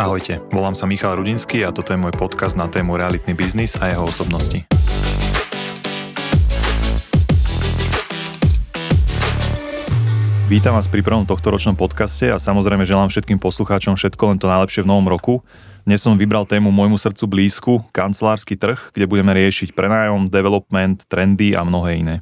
Ahojte, volám sa Michal Rudinský a toto je môj podcast na tému realitný biznis a jeho osobnosti. Vítam vás pri prvom tohto ročnom podcaste a samozrejme želám všetkým poslucháčom všetko len to najlepšie v novom roku. Dnes som vybral tému môjmu srdcu blízku, kancelársky trh, kde budeme riešiť prenájom, development, trendy a mnohé iné.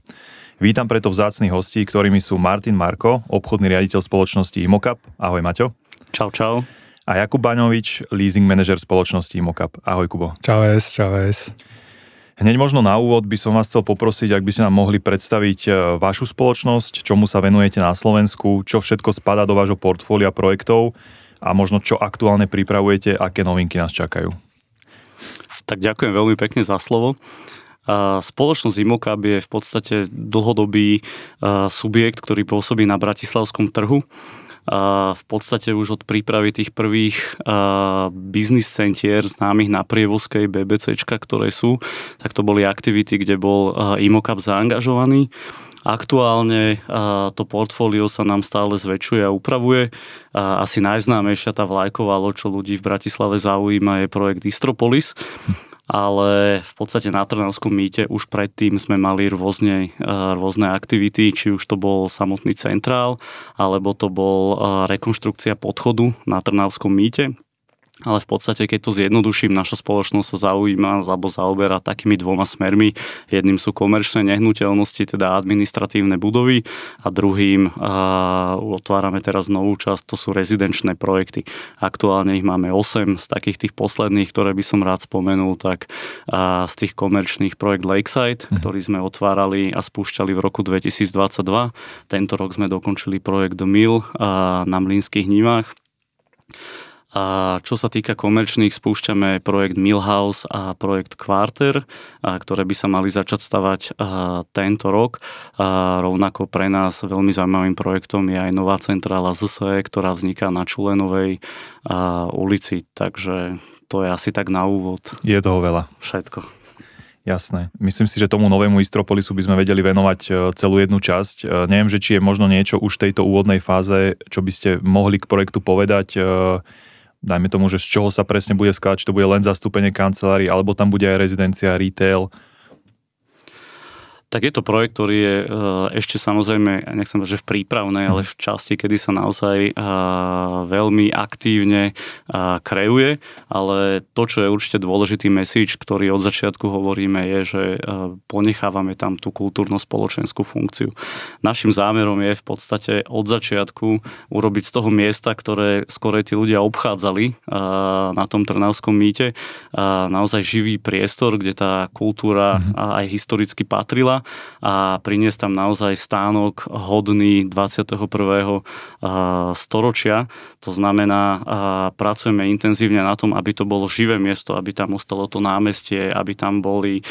Vítam preto vzácných hostí, ktorými sú Martin Marko, obchodný riaditeľ spoločnosti Imocap. Ahoj Maťo. Čau, čau a Jakub Baňovič, leasing manažer spoločnosti Mocap. Ahoj Kubo. Čaves, čaves. Hneď možno na úvod by som vás chcel poprosiť, ak by ste nám mohli predstaviť e, vašu spoločnosť, čomu sa venujete na Slovensku, čo všetko spada do vášho portfólia projektov a možno čo aktuálne pripravujete, aké novinky nás čakajú. Tak ďakujem veľmi pekne za slovo. Spoločnosť Imokab je v podstate dlhodobý e, subjekt, ktorý pôsobí na bratislavskom trhu v podstate už od prípravy tých prvých biznis centier známych na prievozkej BBCčka, ktoré sú, tak to boli aktivity, kde bol Imocap zaangažovaný. Aktuálne to portfólio sa nám stále zväčšuje a upravuje. Asi najznámejšia tá vlajková čo ľudí v Bratislave zaujíma, je projekt Istropolis ale v podstate na Trnavskom mýte už predtým sme mali rôzne, eh, rôzne aktivity, či už to bol samotný centrál, alebo to bol eh, rekonštrukcia podchodu na Trnavskom mýte, ale v podstate, keď to zjednoduším, naša spoločnosť sa zaujíma alebo zaoberá takými dvoma smermi. Jedným sú komerčné nehnuteľnosti, teda administratívne budovy a druhým a, otvárame teraz novú časť, to sú rezidenčné projekty. Aktuálne ich máme 8 z takých tých posledných, ktoré by som rád spomenul, tak a, z tých komerčných projekt Lakeside, mm. ktorý sme otvárali a spúšťali v roku 2022. Tento rok sme dokončili projekt The Mill a, na Mlínskych nivách a čo sa týka komerčných, spúšťame projekt Millhouse a projekt Quarter, a ktoré by sa mali začať stavať tento rok. A rovnako pre nás veľmi zaujímavým projektom je aj nová centrála ZSE, ktorá vzniká na Čulenovej ulici, takže to je asi tak na úvod. Je toho veľa. Všetko. Jasné. Myslím si, že tomu novému Istropolisu by sme vedeli venovať e, celú jednu časť. E, neviem, že či je možno niečo už v tejto úvodnej fáze, čo by ste mohli k projektu povedať e, dajme tomu, že z čoho sa presne bude skladať, či to bude len zastúpenie kancelárií, alebo tam bude aj rezidencia, retail, tak je to projekt, ktorý je e, ešte samozrejme, nechcem že v prípravnej, ale v časti, kedy sa naozaj e, veľmi aktívne e, kreuje, ale to, čo je určite dôležitý message, ktorý od začiatku hovoríme, je, že ponechávame tam tú kultúrno-spoločenskú funkciu. Našim zámerom je v podstate od začiatku urobiť z toho miesta, ktoré skore tí ľudia obchádzali na tom Trnavskom mýte, naozaj živý priestor, kde tá kultúra mhm. aj historicky patrila a priniesť tam naozaj stánok hodný 21. storočia. To znamená, pracujeme intenzívne na tom, aby to bolo živé miesto, aby tam ostalo to námestie, aby tam boli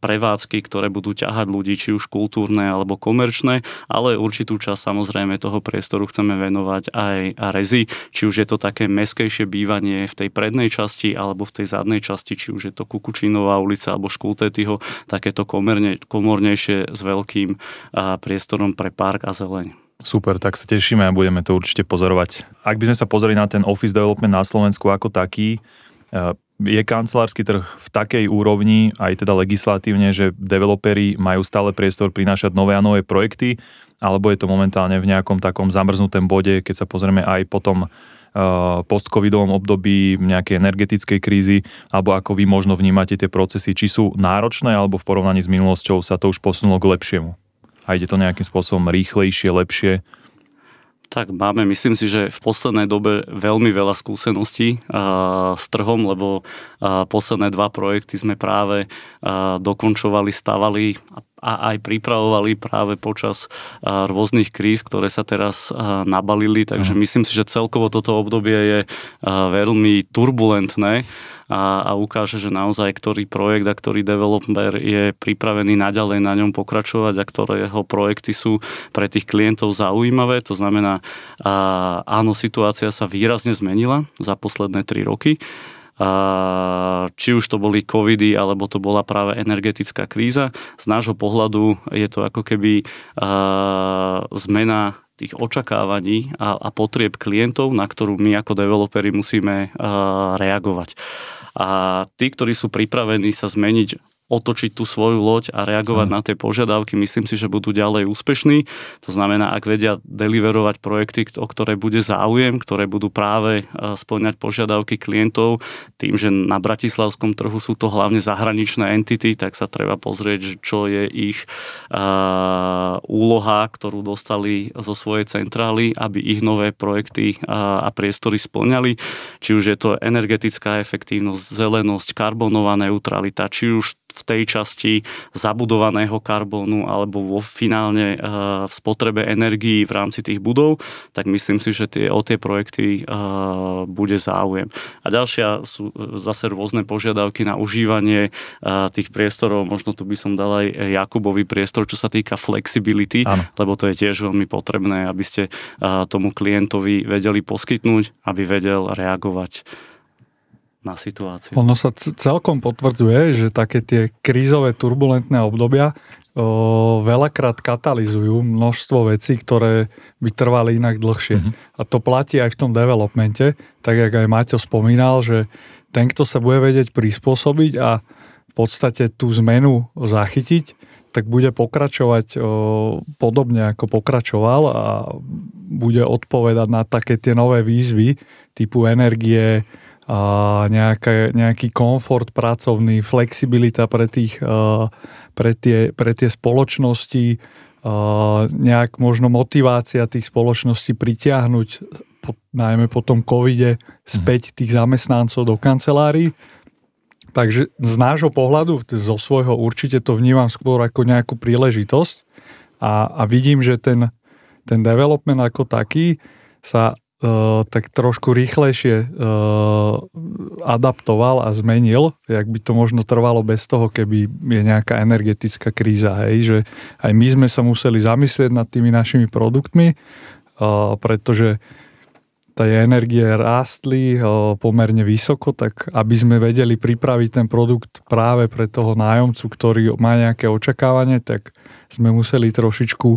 prevádzky, ktoré budú ťahať ľudí, či už kultúrne alebo komerčné, ale určitú časť samozrejme toho priestoru chceme venovať aj rezi, či už je to také meskejšie bývanie v tej prednej časti alebo v tej zadnej časti, či už je to Kukučinová ulica alebo Škultetyho, takéto komerne, komornejšie s veľkým priestorom pre park a zeleň. Super, tak sa tešíme a budeme to určite pozorovať. Ak by sme sa pozreli na ten office development na Slovensku ako taký, je kancelársky trh v takej úrovni, aj teda legislatívne, že developeri majú stále priestor prinášať nové a nové projekty, alebo je to momentálne v nejakom takom zamrznutom bode, keď sa pozrieme aj potom post-covidovom období, nejakej energetickej krízy, alebo ako vy možno vnímate tie procesy, či sú náročné, alebo v porovnaní s minulosťou sa to už posunulo k lepšiemu. A ide to nejakým spôsobom rýchlejšie, lepšie? Tak máme, myslím si, že v poslednej dobe veľmi veľa skúseností uh, s trhom, lebo uh, posledné dva projekty sme práve uh, dokončovali, stavali a aj pripravovali práve počas rôznych kríz, ktoré sa teraz nabalili. Takže myslím si, že celkovo toto obdobie je veľmi turbulentné a, a ukáže, že naozaj ktorý projekt a ktorý developer je pripravený naďalej na ňom pokračovať a ktoré jeho projekty sú pre tých klientov zaujímavé. To znamená, áno, situácia sa výrazne zmenila za posledné tri roky či už to boli covidy, alebo to bola práve energetická kríza. Z nášho pohľadu je to ako keby zmena tých očakávaní a, a potrieb klientov, na ktorú my ako developeri musíme reagovať. A tí, ktorí sú pripravení sa zmeniť otočiť tú svoju loď a reagovať mm. na tie požiadavky, myslím si, že budú ďalej úspešní. To znamená, ak vedia deliverovať projekty, o ktoré bude záujem, ktoré budú práve e, splňať požiadavky klientov, tým, že na bratislavskom trhu sú to hlavne zahraničné entity, tak sa treba pozrieť, čo je ich uh, úloha, ktorú dostali zo svojej centrály, aby ich nové projekty uh, a priestory splňali. Či už je to energetická efektívnosť, zelenosť, karbonová neutralita, či už v tej časti zabudovaného karbónu alebo vo finálne eh, v spotrebe energií v rámci tých budov, tak myslím si, že tie, o tie projekty eh, bude záujem. A ďalšia sú eh, zase rôzne požiadavky na užívanie tých priestorov. Možno tu by som dal aj Jakubovi priestor, čo sa týka flexibility, ano. lebo to je tiež veľmi potrebné, aby ste tomu klientovi vedeli poskytnúť, aby vedel reagovať na situáciu. Ono sa celkom potvrdzuje, že také tie krízové turbulentné obdobia o, veľakrát katalizujú množstvo vecí, ktoré by trvali inak dlhšie. Mm-hmm. A to platí aj v tom developmente, tak jak aj Maťo spomínal, že ten, kto sa bude vedieť prispôsobiť a v podstate tú zmenu zachytiť, tak bude pokračovať o, podobne ako pokračoval a bude odpovedať na také tie nové výzvy typu energie, a nejaká, nejaký komfort pracovný, flexibilita pre, tých, pre, tie, pre tie spoločnosti, nejak možno motivácia tých spoločností pritiahnuť po, najmä po tom covide späť mhm. tých zamestnancov do kancelárií. Takže z nášho pohľadu, zo svojho určite to vnímam skôr ako nejakú príležitosť a, a vidím, že ten, ten development ako taký sa Uh, tak trošku rýchlejšie uh, adaptoval a zmenil, jak by to možno trvalo bez toho, keby je nejaká energetická kríza. Hej? Že aj my sme sa museli zamyslieť nad tými našimi produktmi, uh, pretože tie energie rástli pomerne vysoko, tak aby sme vedeli pripraviť ten produkt práve pre toho nájomcu, ktorý má nejaké očakávanie, tak sme museli trošičku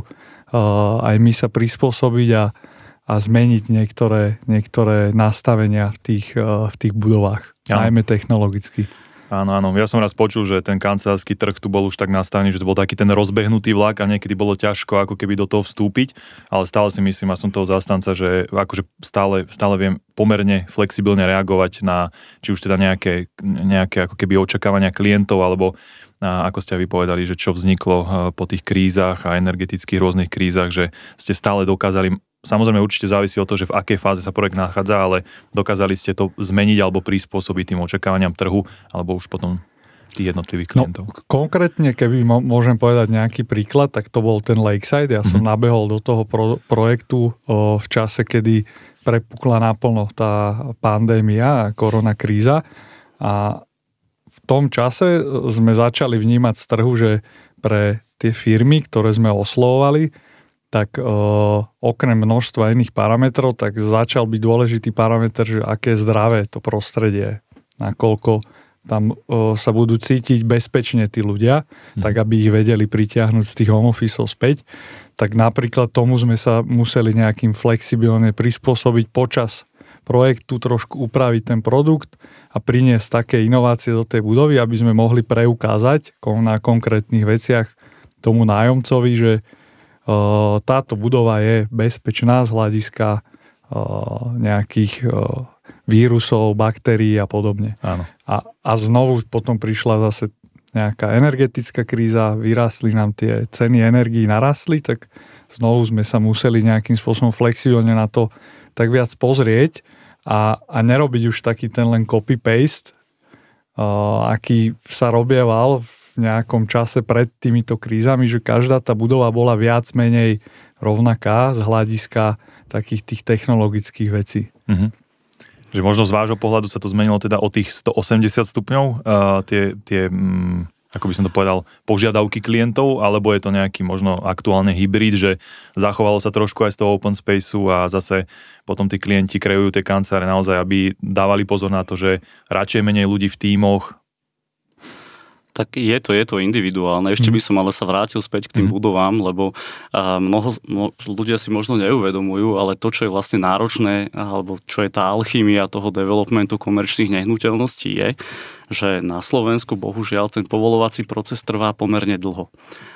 aj my sa prispôsobiť a a zmeniť niektoré, niektoré nastavenia v tých, eh, v tých budovách, ja. najmä technologicky. Áno, áno. Ja som raz počul, že ten kancelársky trh tu bol už tak nastavený, že to bol taký ten rozbehnutý vlak a niekedy bolo ťažko ako keby do toho vstúpiť, ale stále si myslím, a som toho zastanca, že akože stále, stále viem pomerne flexibilne reagovať na či už teda nejaké, nejaké ako keby očakávania klientov alebo a ako ste vypovedali, že čo vzniklo eh, po tých krízach a energetických rôznych krízach, že ste stále dokázali Samozrejme určite závisí od toho, že v akej fáze sa projekt nachádza, ale dokázali ste to zmeniť alebo prispôsobiť tým očakávaniam trhu, alebo už potom tých jednotlivých no, klientov. No, konkrétne, keby môžem povedať nejaký príklad, tak to bol ten Lakeside. Ja som mm-hmm. nabehol do toho pro, projektu o, v čase, kedy prepukla naplno tá pandémia a koronakríza a v tom čase sme začali vnímať z trhu, že pre tie firmy, ktoré sme oslovovali, tak uh, okrem množstva iných parametrov, tak začal byť dôležitý parameter, že aké zdravé to prostredie, nakoľko tam uh, sa budú cítiť bezpečne tí ľudia, hmm. tak aby ich vedeli pritiahnuť z tých home office späť. Tak napríklad tomu sme sa museli nejakým flexibilne prispôsobiť počas projektu, trošku upraviť ten produkt a priniesť také inovácie do tej budovy, aby sme mohli preukázať na konkrétnych veciach tomu nájomcovi, že táto budova je bezpečná z hľadiska nejakých vírusov, baktérií a podobne. Áno. A, a znovu potom prišla zase nejaká energetická kríza, vyrástli nám tie ceny energií, narastli, tak znovu sme sa museli nejakým spôsobom flexibilne na to tak viac pozrieť a, a nerobiť už taký ten len copy-paste, uh, aký sa robieval v nejakom čase pred týmito krízami, že každá tá budova bola viac menej rovnaká z hľadiska takých tých technologických vecí. Mm-hmm. Že možno z vášho pohľadu sa to zmenilo teda o tých 180 stupňov, uh, tie, tie um, ako by som to povedal, požiadavky klientov, alebo je to nejaký možno aktuálne hybrid, že zachovalo sa trošku aj z toho open spaceu a zase potom tí klienti kreujú tie kanceláre naozaj, aby dávali pozor na to, že radšej menej ľudí v tímoch, Tak je to, je to individuálne. Ešte by mhm. som ale sa vrátil späť k tým mm. budovám, lebo mnoho, mnoho ľudia si možno neuvedomujú, ale to, čo je vlastne náročné, alebo čo je tá alchymia toho developmentu komerčných nehnuteľností je, že na Slovensku bohužiaľ ten povolovací proces trvá pomerne dlho.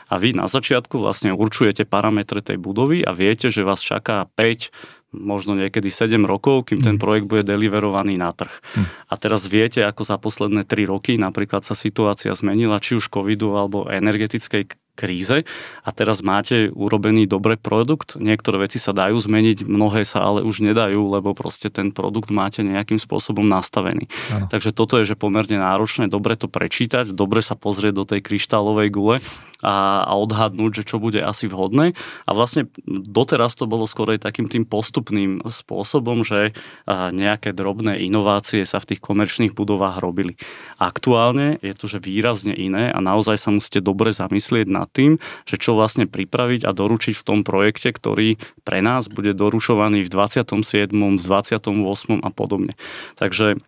A vy na začiatku vlastne určujete parametre tej budovy a viete, že vás čaká 5 možno niekedy 7 rokov, kým ten mhm. projekt bude deliverovaný na trh. Mm. A teraz viete, ako za posledné 3 roky napríklad sa situácia zmenila, či už covidu alebo energetickej kríze a teraz máte urobený dobrý produkt, niektoré veci sa dajú zmeniť, mnohé sa ale už nedajú, lebo proste ten produkt máte nejakým spôsobom nastavený. Ano. Takže toto je že pomerne náročné, dobre to prečítať, dobre sa pozrieť do tej kryštálovej gule a, a odhadnúť, že čo bude asi vhodné. A vlastne doteraz to bolo skôr takým tým postupným spôsobom, že nejaké drobné inovácie sa v tých komerčných budovách robili. Aktuálne je to že výrazne iné a naozaj sa musíte dobre zamyslieť nad tým, že čo vlastne pripraviť a doručiť v tom projekte, ktorý pre nás bude doručovaný v 27., 28. a podobne. Takže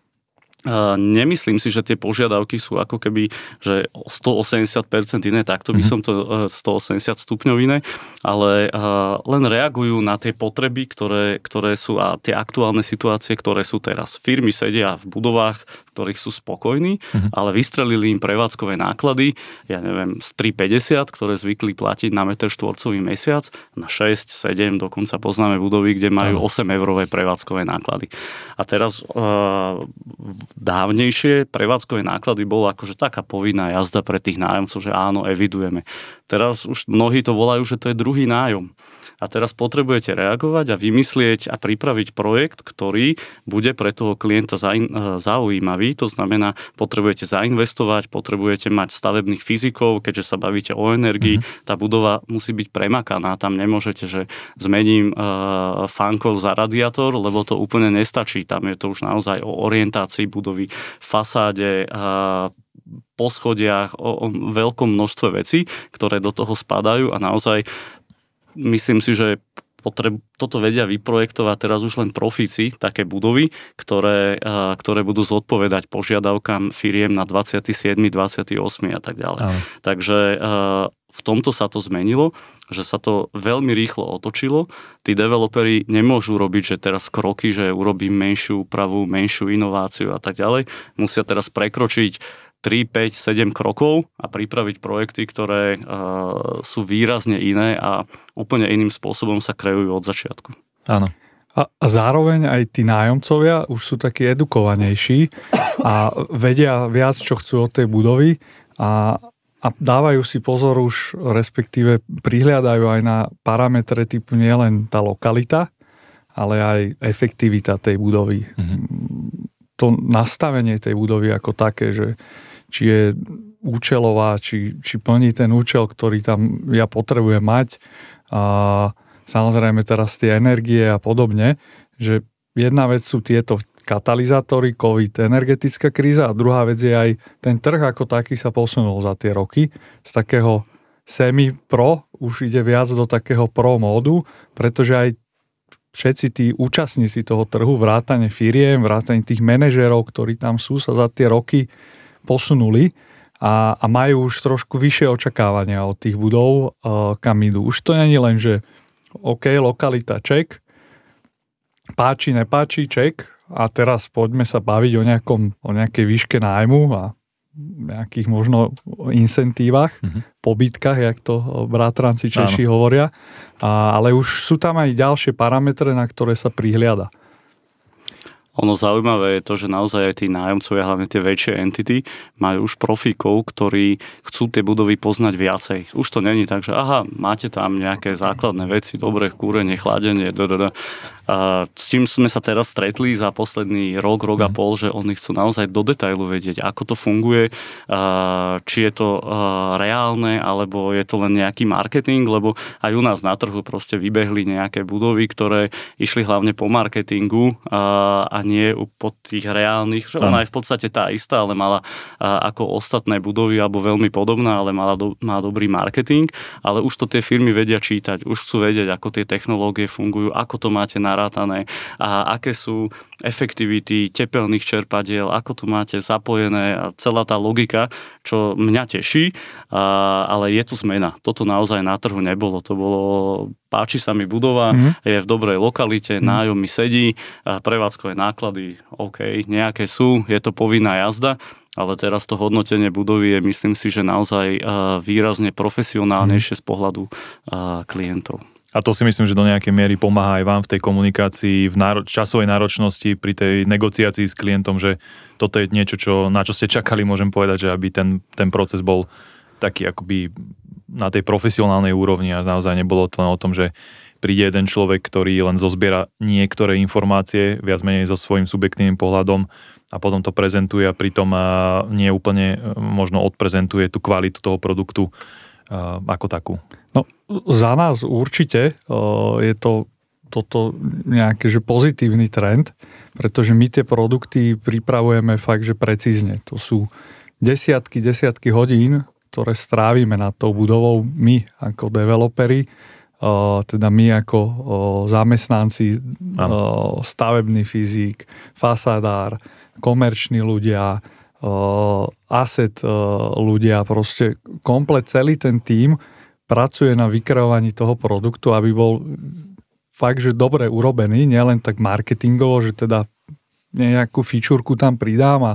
Nemyslím si, že tie požiadavky sú ako keby, že 180% iné, takto by mhm. som to 180 e, stupňov iné, ale len reagujú na tie potreby, ktoré, ktoré sú a tie aktuálne situácie, ktoré sú teraz. Firmy sedia v budovách, ktorých sú spokojní, uh-huh. ale vystrelili im prevádzkové náklady, ja neviem, z 3,50, ktoré zvykli platiť na meter štvorcový mesiac, na 6, 7, dokonca poznáme budovy, kde majú uh-huh. 8 eurové prevádzkové náklady. A teraz uh, dávnejšie prevádzkové náklady bolo akože taká povinná jazda pre tých nájomcov, že áno, evidujeme. Teraz už mnohí to volajú, že to je druhý nájom a teraz potrebujete reagovať a vymyslieť a pripraviť projekt, ktorý bude pre toho klienta e, zaujímavý. To znamená, potrebujete zainvestovať, potrebujete mať stavebných fyzikov, keďže sa bavíte o energii, mm-hmm. tá budova musí byť premakaná. Tam nemôžete, že zmením uh, fankol za radiátor, lebo to úplne nestačí. Tam je to už naozaj o orientácii budovy, fasáde, uh, po schodiach, o, o veľkom množstve vecí, ktoré do toho spadajú a naozaj myslím si, že potreb, toto vedia vyprojektovať teraz už len profíci, také budovy, ktoré, ktoré budú zodpovedať požiadavkám firiem na 27., 28. a tak ďalej. Aj. Takže v tomto sa to zmenilo, že sa to veľmi rýchlo otočilo. Tí developeri nemôžu robiť, že teraz kroky, že urobím menšiu úpravu, menšiu inováciu a tak ďalej. Musia teraz prekročiť 3, 5, 7 krokov a pripraviť projekty, ktoré uh, sú výrazne iné a úplne iným spôsobom sa kreujú od začiatku. Áno. A, a zároveň aj tí nájomcovia už sú takí edukovanejší a vedia viac, čo chcú od tej budovy a, a dávajú si pozor už, respektíve prihliadajú aj na parametre typu nielen tá lokalita, ale aj efektivita tej budovy. Mm-hmm. To nastavenie tej budovy ako také, že či je účelová, či, či plní ten účel, ktorý tam ja potrebujem mať. A samozrejme teraz tie energie a podobne, že jedna vec sú tieto katalizátory, COVID, energetická kríza a druhá vec je aj ten trh ako taký sa posunul za tie roky z takého semi-pro už ide viac do takého pro módu, pretože aj všetci tí účastníci toho trhu, vrátane firiem, vrátane tých manažerov, ktorí tam sú, sa za tie roky posunuli a, a majú už trošku vyššie očakávania od tých budov, uh, kam idú. Už to není len, že OK, lokalita ček, páči, nepáči, ček a teraz poďme sa baviť o, nejakom, o nejakej výške nájmu a nejakých možno incentívach, mm-hmm. pobytkách, jak to bratranci Češi Áno. hovoria. A, ale už sú tam aj ďalšie parametre, na ktoré sa prihliada. Ono zaujímavé je to, že naozaj aj tí nájomcovia, hlavne tie väčšie entity, majú už profíkov, ktorí chcú tie budovy poznať viacej. Už to není tak, že aha, máte tam nejaké základné veci, dobré kúrenie, chladenie, da. A s čím sme sa teraz stretli za posledný rok, rok a mhm. pol, že oni chcú naozaj do detailu vedieť, ako to funguje, či je to reálne, alebo je to len nejaký marketing, lebo aj u nás na trhu proste vybehli nejaké budovy, ktoré išli hlavne po marketingu a nie pod tých reálnych, že ona je v podstate tá istá, ale mala ako ostatné budovy alebo veľmi podobná, ale mala do, má dobrý marketing, ale už to tie firmy vedia čítať, už chcú vedieť, ako tie technológie fungujú, ako to máte narátané a aké sú efektivity tepelných čerpadiel, ako to máte zapojené a celá tá logika, čo mňa teší, a, ale je tu zmena. Toto naozaj na trhu nebolo. To bolo, páči sa mi budova, mm. je v dobrej lokalite, mm. nájom mi sedí, prevádzkové náklady, OK, nejaké sú, je to povinná jazda, ale teraz to hodnotenie budovy je, myslím si, že naozaj výrazne profesionálnejšie mm. z pohľadu klientov. A to si myslím, že do nejakej miery pomáha aj vám v tej komunikácii, v náro- časovej náročnosti, pri tej negociácii s klientom, že toto je niečo, čo, na čo ste čakali, môžem povedať, že aby ten, ten proces bol taký akoby na tej profesionálnej úrovni a naozaj nebolo to len o tom, že príde jeden človek, ktorý len zozbiera niektoré informácie, viac menej so svojím subjektívnym pohľadom a potom to prezentuje a pritom nie úplne možno odprezentuje tú kvalitu toho produktu ako takú. No, za nás určite je to toto nejaký že pozitívny trend, pretože my tie produkty pripravujeme fakt, že precízne. To sú desiatky, desiatky hodín, ktoré strávime nad tou budovou my ako developeri, teda my ako zamestnanci, stavebný fyzik, fasádár, komerční ľudia, asset ľudia, proste komplet celý ten tím pracuje na vykreovaní toho produktu, aby bol fakt, že dobre urobený, nielen tak marketingovo, že teda nejakú fičúrku tam pridám a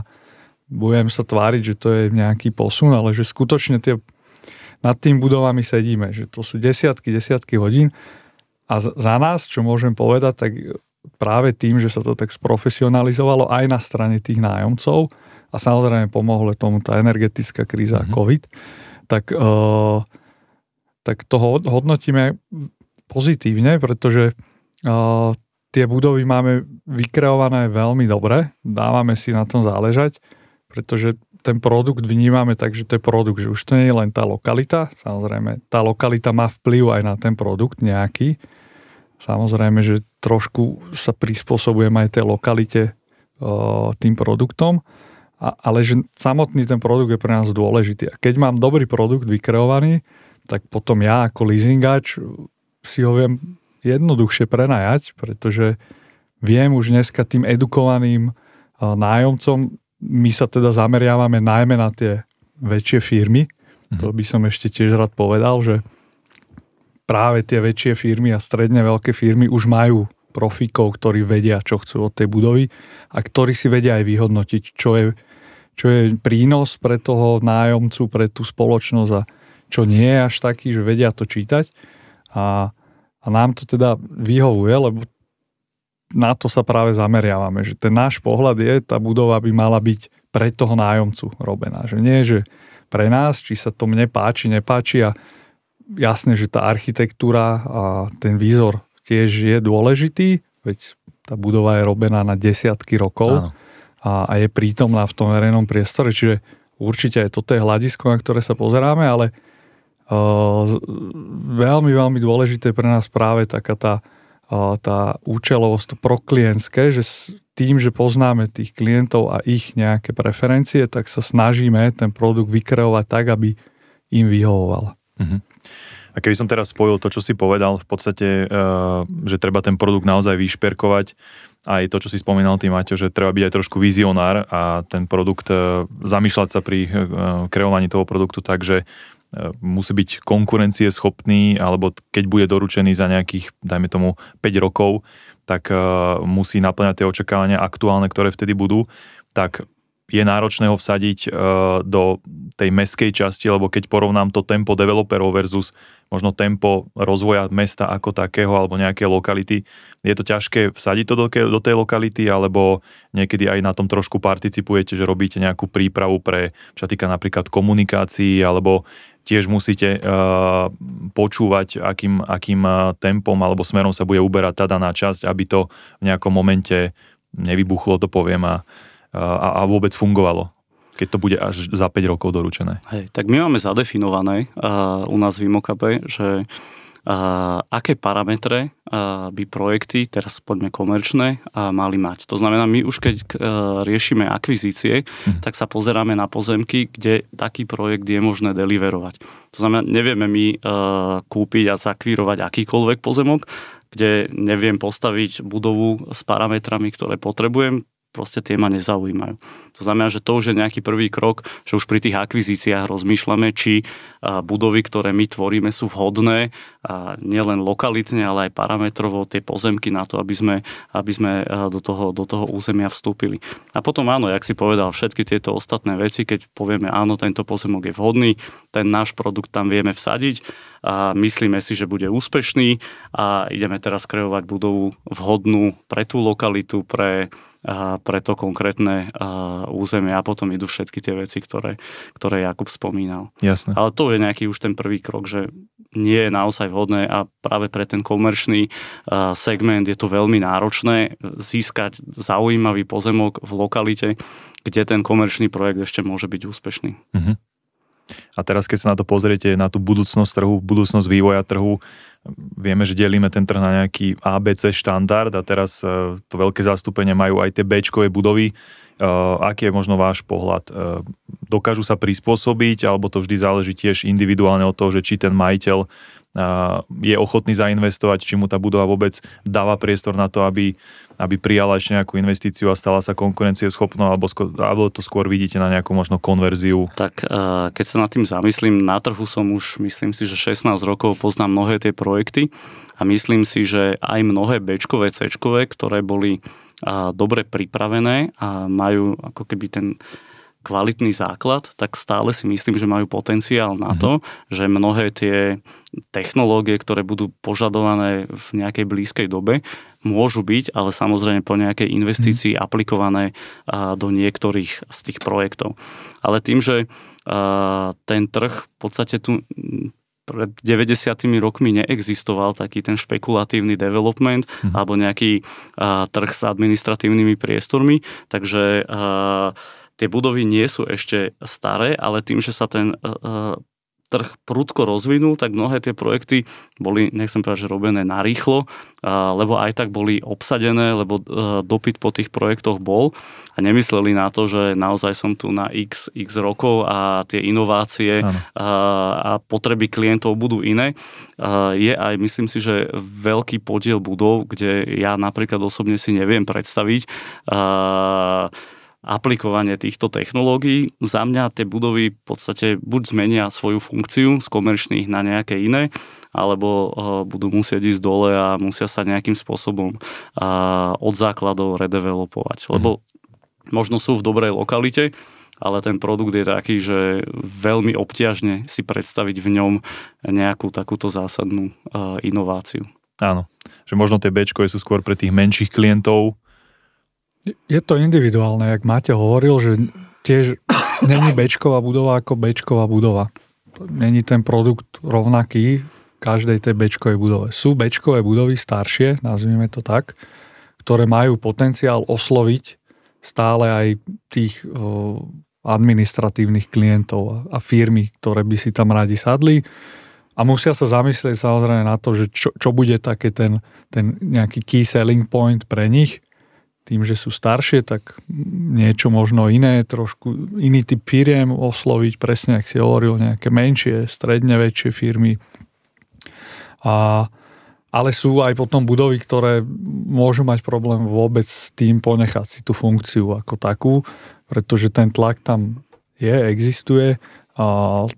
budem sa tváriť, že to je nejaký posun, ale že skutočne tie, nad tým budovami sedíme, že to sú desiatky, desiatky hodín a za nás, čo môžem povedať, tak práve tým, že sa to tak sprofesionalizovalo aj na strane tých nájomcov a samozrejme pomohlo tomu tá energetická kríza mm-hmm. COVID, tak uh, tak to hodnotíme pozitívne, pretože uh, tie budovy máme vykreované veľmi dobre, dávame si na tom záležať, pretože ten produkt vnímame tak, že to je produkt, že už to nie je len tá lokalita, samozrejme, tá lokalita má vplyv aj na ten produkt nejaký, samozrejme, že trošku sa prispôsobujem aj tej lokalite uh, tým produktom, a, ale že samotný ten produkt je pre nás dôležitý. A keď mám dobrý produkt vykreovaný, tak potom ja ako leasingač si ho viem jednoduchšie prenajať, pretože viem už dneska tým edukovaným nájomcom, my sa teda zameriavame najmä na tie väčšie firmy, mm-hmm. to by som ešte tiež rád povedal, že práve tie väčšie firmy a stredne veľké firmy už majú profíkov, ktorí vedia, čo chcú od tej budovy a ktorí si vedia aj vyhodnotiť, čo je, čo je prínos pre toho nájomcu, pre tú spoločnosť a čo nie je až taký, že vedia to čítať a, a nám to teda vyhovuje, lebo na to sa práve zameriavame, že ten náš pohľad je, tá budova by mala byť pre toho nájomcu robená. Že nie, že pre nás, či sa to mne páči, nepáči a jasne, že tá architektúra a ten výzor tiež je dôležitý, veď tá budova je robená na desiatky rokov a, a je prítomná v tom verejnom priestore, čiže určite aj toto je hľadisko, na ktoré sa pozeráme, ale veľmi, veľmi dôležité pre nás práve taká tá, tá účelovosť, to proklientské, že tým, že poznáme tých klientov a ich nejaké preferencie, tak sa snažíme ten produkt vykreovať tak, aby im vyhovoval. Uh-huh. A keby som teraz spojil to, čo si povedal, v podstate, že treba ten produkt naozaj vyšperkovať, aj to, čo si spomínal ty, Maťo, že treba byť aj trošku vizionár a ten produkt, zamýšľať sa pri kreovaní toho produktu tak, že E, musí byť konkurencieschopný, alebo keď bude doručený za nejakých, dajme tomu, 5 rokov, tak uh, musí naplňať tie očakávania aktuálne, ktoré vtedy budú, tak je náročné ho vsadiť uh, do tej meskej časti, lebo keď porovnám to tempo developerov versus možno tempo rozvoja mesta ako takého alebo nejaké lokality, je to ťažké vsadiť to do, tej lokality, alebo niekedy aj na tom trošku participujete, že robíte nejakú prípravu pre, čo týka napríklad komunikácií, alebo tiež musíte uh, počúvať, akým, akým uh, tempom alebo smerom sa bude uberať tá daná časť, aby to v nejakom momente nevybuchlo, to poviem, a, a, a vôbec fungovalo keď to bude až za 5 rokov doručené. Hej, tak my máme zadefinované uh, u nás v Imokape, že aké parametre by projekty, teraz poďme komerčné, mali mať. To znamená, my už keď riešime akvizície, hm. tak sa pozeráme na pozemky, kde taký projekt je možné deliverovať. To znamená, nevieme my kúpiť a zakvírovať akýkoľvek pozemok, kde neviem postaviť budovu s parametrami, ktoré potrebujem, proste tie ma nezaujímajú. To znamená, že to už je nejaký prvý krok, že už pri tých akvizíciách rozmýšľame, či budovy, ktoré my tvoríme, sú vhodné nielen lokalitne, ale aj parametrovo tie pozemky na to, aby sme, aby sme do, toho, do toho územia vstúpili. A potom áno, jak si povedal, všetky tieto ostatné veci, keď povieme áno, tento pozemok je vhodný, ten náš produkt tam vieme vsadiť, a myslíme si, že bude úspešný a ideme teraz kreovať budovu vhodnú pre tú lokalitu, pre, pre to konkrétne územie a potom idú všetky tie veci, ktoré, ktoré Jakub spomínal. Jasne. Ale to je nejaký už ten prvý krok, že nie je naozaj vhodné a práve pre ten komerčný segment je to veľmi náročné získať zaujímavý pozemok v lokalite, kde ten komerčný projekt ešte môže byť úspešný. Uh-huh. A teraz, keď sa na to pozriete, na tú budúcnosť trhu, budúcnosť vývoja trhu, vieme, že delíme ten trh na nejaký ABC štandard a teraz e, to veľké zastúpenie majú aj tie b budovy. E, aký je možno váš pohľad? E, dokážu sa prispôsobiť, alebo to vždy záleží tiež individuálne od toho, že či ten majiteľ je ochotný zainvestovať, či mu tá budova vôbec dáva priestor na to, aby, aby prijala ešte nejakú investíciu a stala sa konkurencieschopnou, alebo, skôr, alebo to skôr vidíte na nejakú možno konverziu? Tak keď sa nad tým zamyslím, na trhu som už, myslím si, že 16 rokov poznám mnohé tie projekty a myslím si, že aj mnohé Bčkové, Cčkové, ktoré boli dobre pripravené a majú ako keby ten kvalitný základ, tak stále si myslím, že majú potenciál na to, mm-hmm. že mnohé tie technológie, ktoré budú požadované v nejakej blízkej dobe, môžu byť, ale samozrejme po nejakej investícii mm. aplikované do niektorých z tých projektov. Ale tým, že ten trh v podstate tu pred 90 rokmi neexistoval taký ten špekulatívny development mm. alebo nejaký trh s administratívnymi priestormi, takže tie budovy nie sú ešte staré, ale tým, že sa ten trh prudko rozvinul, tak mnohé tie projekty boli, nechcem povedať, že robené narýchlo, lebo aj tak boli obsadené, lebo uh, dopyt po tých projektoch bol a nemysleli na to, že naozaj som tu na x, x rokov a tie inovácie uh, a potreby klientov budú iné. Uh, je aj, myslím si, že veľký podiel budov, kde ja napríklad osobne si neviem predstaviť aplikovanie týchto technológií. Za mňa tie budovy v podstate buď zmenia svoju funkciu z komerčných na nejaké iné, alebo uh, budú musieť ísť dole a musia sa nejakým spôsobom uh, od základov redevelopovať. Mhm. Lebo možno sú v dobrej lokalite, ale ten produkt je taký, že veľmi obťažne si predstaviť v ňom nejakú takúto zásadnú uh, inováciu. Áno, že možno tie Bčko sú skôr pre tých menších klientov, je to individuálne, jak Máte hovoril, že tiež není Bčková budova ako Bčková budova. Není ten produkt rovnaký v každej tej Bčkovej budove. Sú Bčkové budovy staršie, nazvime to tak, ktoré majú potenciál osloviť stále aj tých administratívnych klientov a firmy, ktoré by si tam radi sadli a musia sa zamyslieť samozrejme na to, že čo, čo bude také ten, ten nejaký key selling point pre nich tým, že sú staršie, tak niečo možno iné, trošku iný typ firiem osloviť, presne ak si hovoril, nejaké menšie, stredne väčšie firmy. A, ale sú aj potom budovy, ktoré môžu mať problém vôbec s tým ponechať si tú funkciu ako takú, pretože ten tlak tam je, existuje a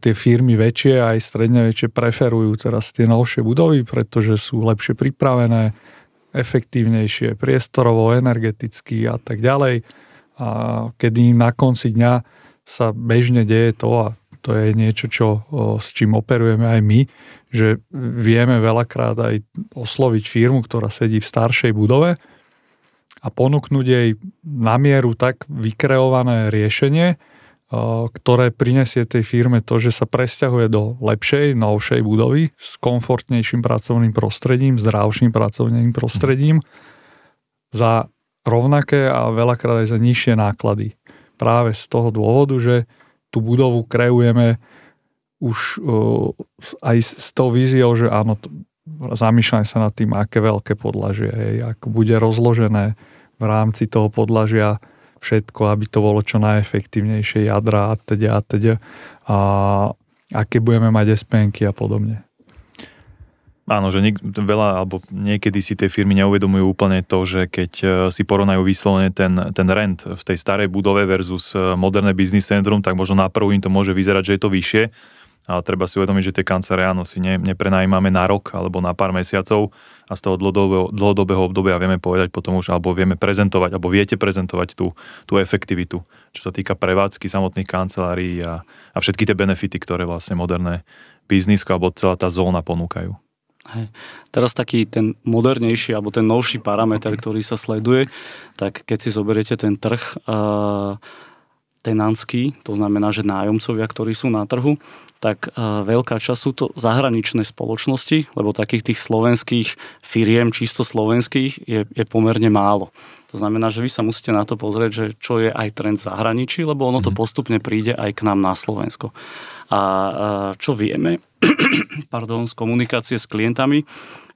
tie firmy väčšie aj stredne väčšie preferujú teraz tie novšie budovy, pretože sú lepšie pripravené, efektívnejšie, priestorovo, energeticky a tak ďalej. A kedy na konci dňa sa bežne deje to, a to je niečo, čo, s čím operujeme aj my, že vieme veľakrát aj osloviť firmu, ktorá sedí v staršej budove a ponúknuť jej na mieru tak vykreované riešenie, ktoré prinesie tej firme to, že sa presťahuje do lepšej, novšej budovy s komfortnejším pracovným prostredím, zdravším pracovným prostredím za rovnaké a veľakrát aj za nižšie náklady. Práve z toho dôvodu, že tú budovu kreujeme už aj s tou víziou, že áno, zamýšľam sa nad tým, aké veľké podlažie, hej, ako bude rozložené v rámci toho podlažia všetko, aby to bolo čo najefektívnejšie, jadra a teda a teda a aké budeme mať SPNky a podobne. Áno, že niek- veľa, alebo niekedy si tie firmy neuvedomujú úplne to, že keď e, si porovnajú vyslovene ten, ten rent v tej starej budove versus e, moderné business centrum, tak možno na prvú im to môže vyzerať, že je to vyššie, ale treba si uvedomiť, že tie kancelárie áno si ne, neprenajímame na rok alebo na pár mesiacov a z toho dlhodobého, dlhodobého obdobia vieme povedať potom už, alebo vieme prezentovať, alebo viete prezentovať tú, tú efektivitu, čo sa týka prevádzky samotných kancelárií a, a všetky tie benefity, ktoré vlastne moderné biznisko alebo celá tá zóna ponúkajú. Hej. Teraz taký ten modernejší alebo ten novší parameter, ktorý sa sleduje, tak keď si zoberiete ten trh uh, tenantský, to znamená, že nájomcovia, ktorí sú na trhu, tak uh, veľká časť sú to zahraničné spoločnosti, lebo takých tých slovenských firiem, čisto slovenských, je, je pomerne málo. To znamená, že vy sa musíte na to pozrieť, že čo je aj trend v zahraničí, lebo ono to mhm. postupne príde aj k nám na Slovensko. A čo vieme pardon, z komunikácie s klientami,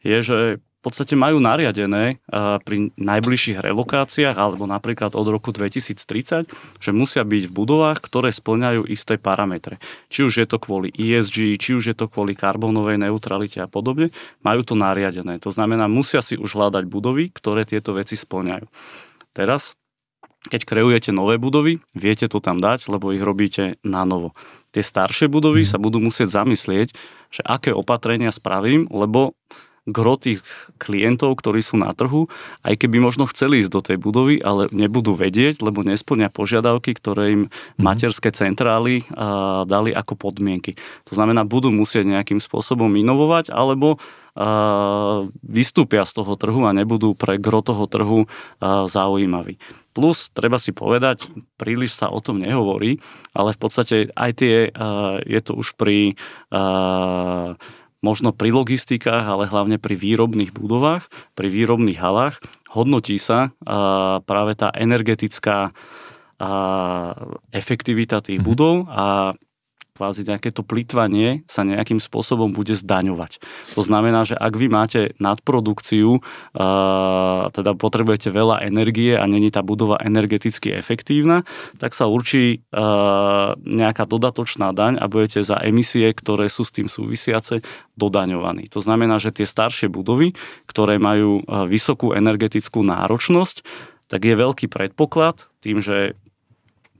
je, že podstate majú nariadené pri najbližších relokáciách alebo napríklad od roku 2030, že musia byť v budovách, ktoré splňajú isté parametre. Či už je to kvôli ESG, či už je to kvôli karbonovej neutralite a podobne, majú to nariadené. To znamená, musia si už hľadať budovy, ktoré tieto veci splňajú. Teraz keď kreujete nové budovy, viete to tam dať, lebo ich robíte na novo. Tie staršie budovy sa budú musieť zamyslieť, že aké opatrenia spravím, lebo gro tých klientov, ktorí sú na trhu, aj keby možno chceli ísť do tej budovy, ale nebudú vedieť, lebo nesplňa požiadavky, ktoré im mhm. materské centrály a, dali ako podmienky. To znamená, budú musieť nejakým spôsobom inovovať, alebo a, vystúpia z toho trhu a nebudú pre gro toho trhu a, zaujímaví. Plus, treba si povedať, príliš sa o tom nehovorí, ale v podstate aj tie, je to už pri možno pri logistikách, ale hlavne pri výrobných budovách, pri výrobných halách, hodnotí sa práve tá energetická efektivita tých mm-hmm. budov a kvázi nejaké to plýtvanie sa nejakým spôsobom bude zdaňovať. To znamená, že ak vy máte nadprodukciu, teda potrebujete veľa energie a není tá budova energeticky efektívna, tak sa určí nejaká dodatočná daň a budete za emisie, ktoré sú s tým súvisiace, dodaňovaní. To znamená, že tie staršie budovy, ktoré majú vysokú energetickú náročnosť, tak je veľký predpoklad, tým, že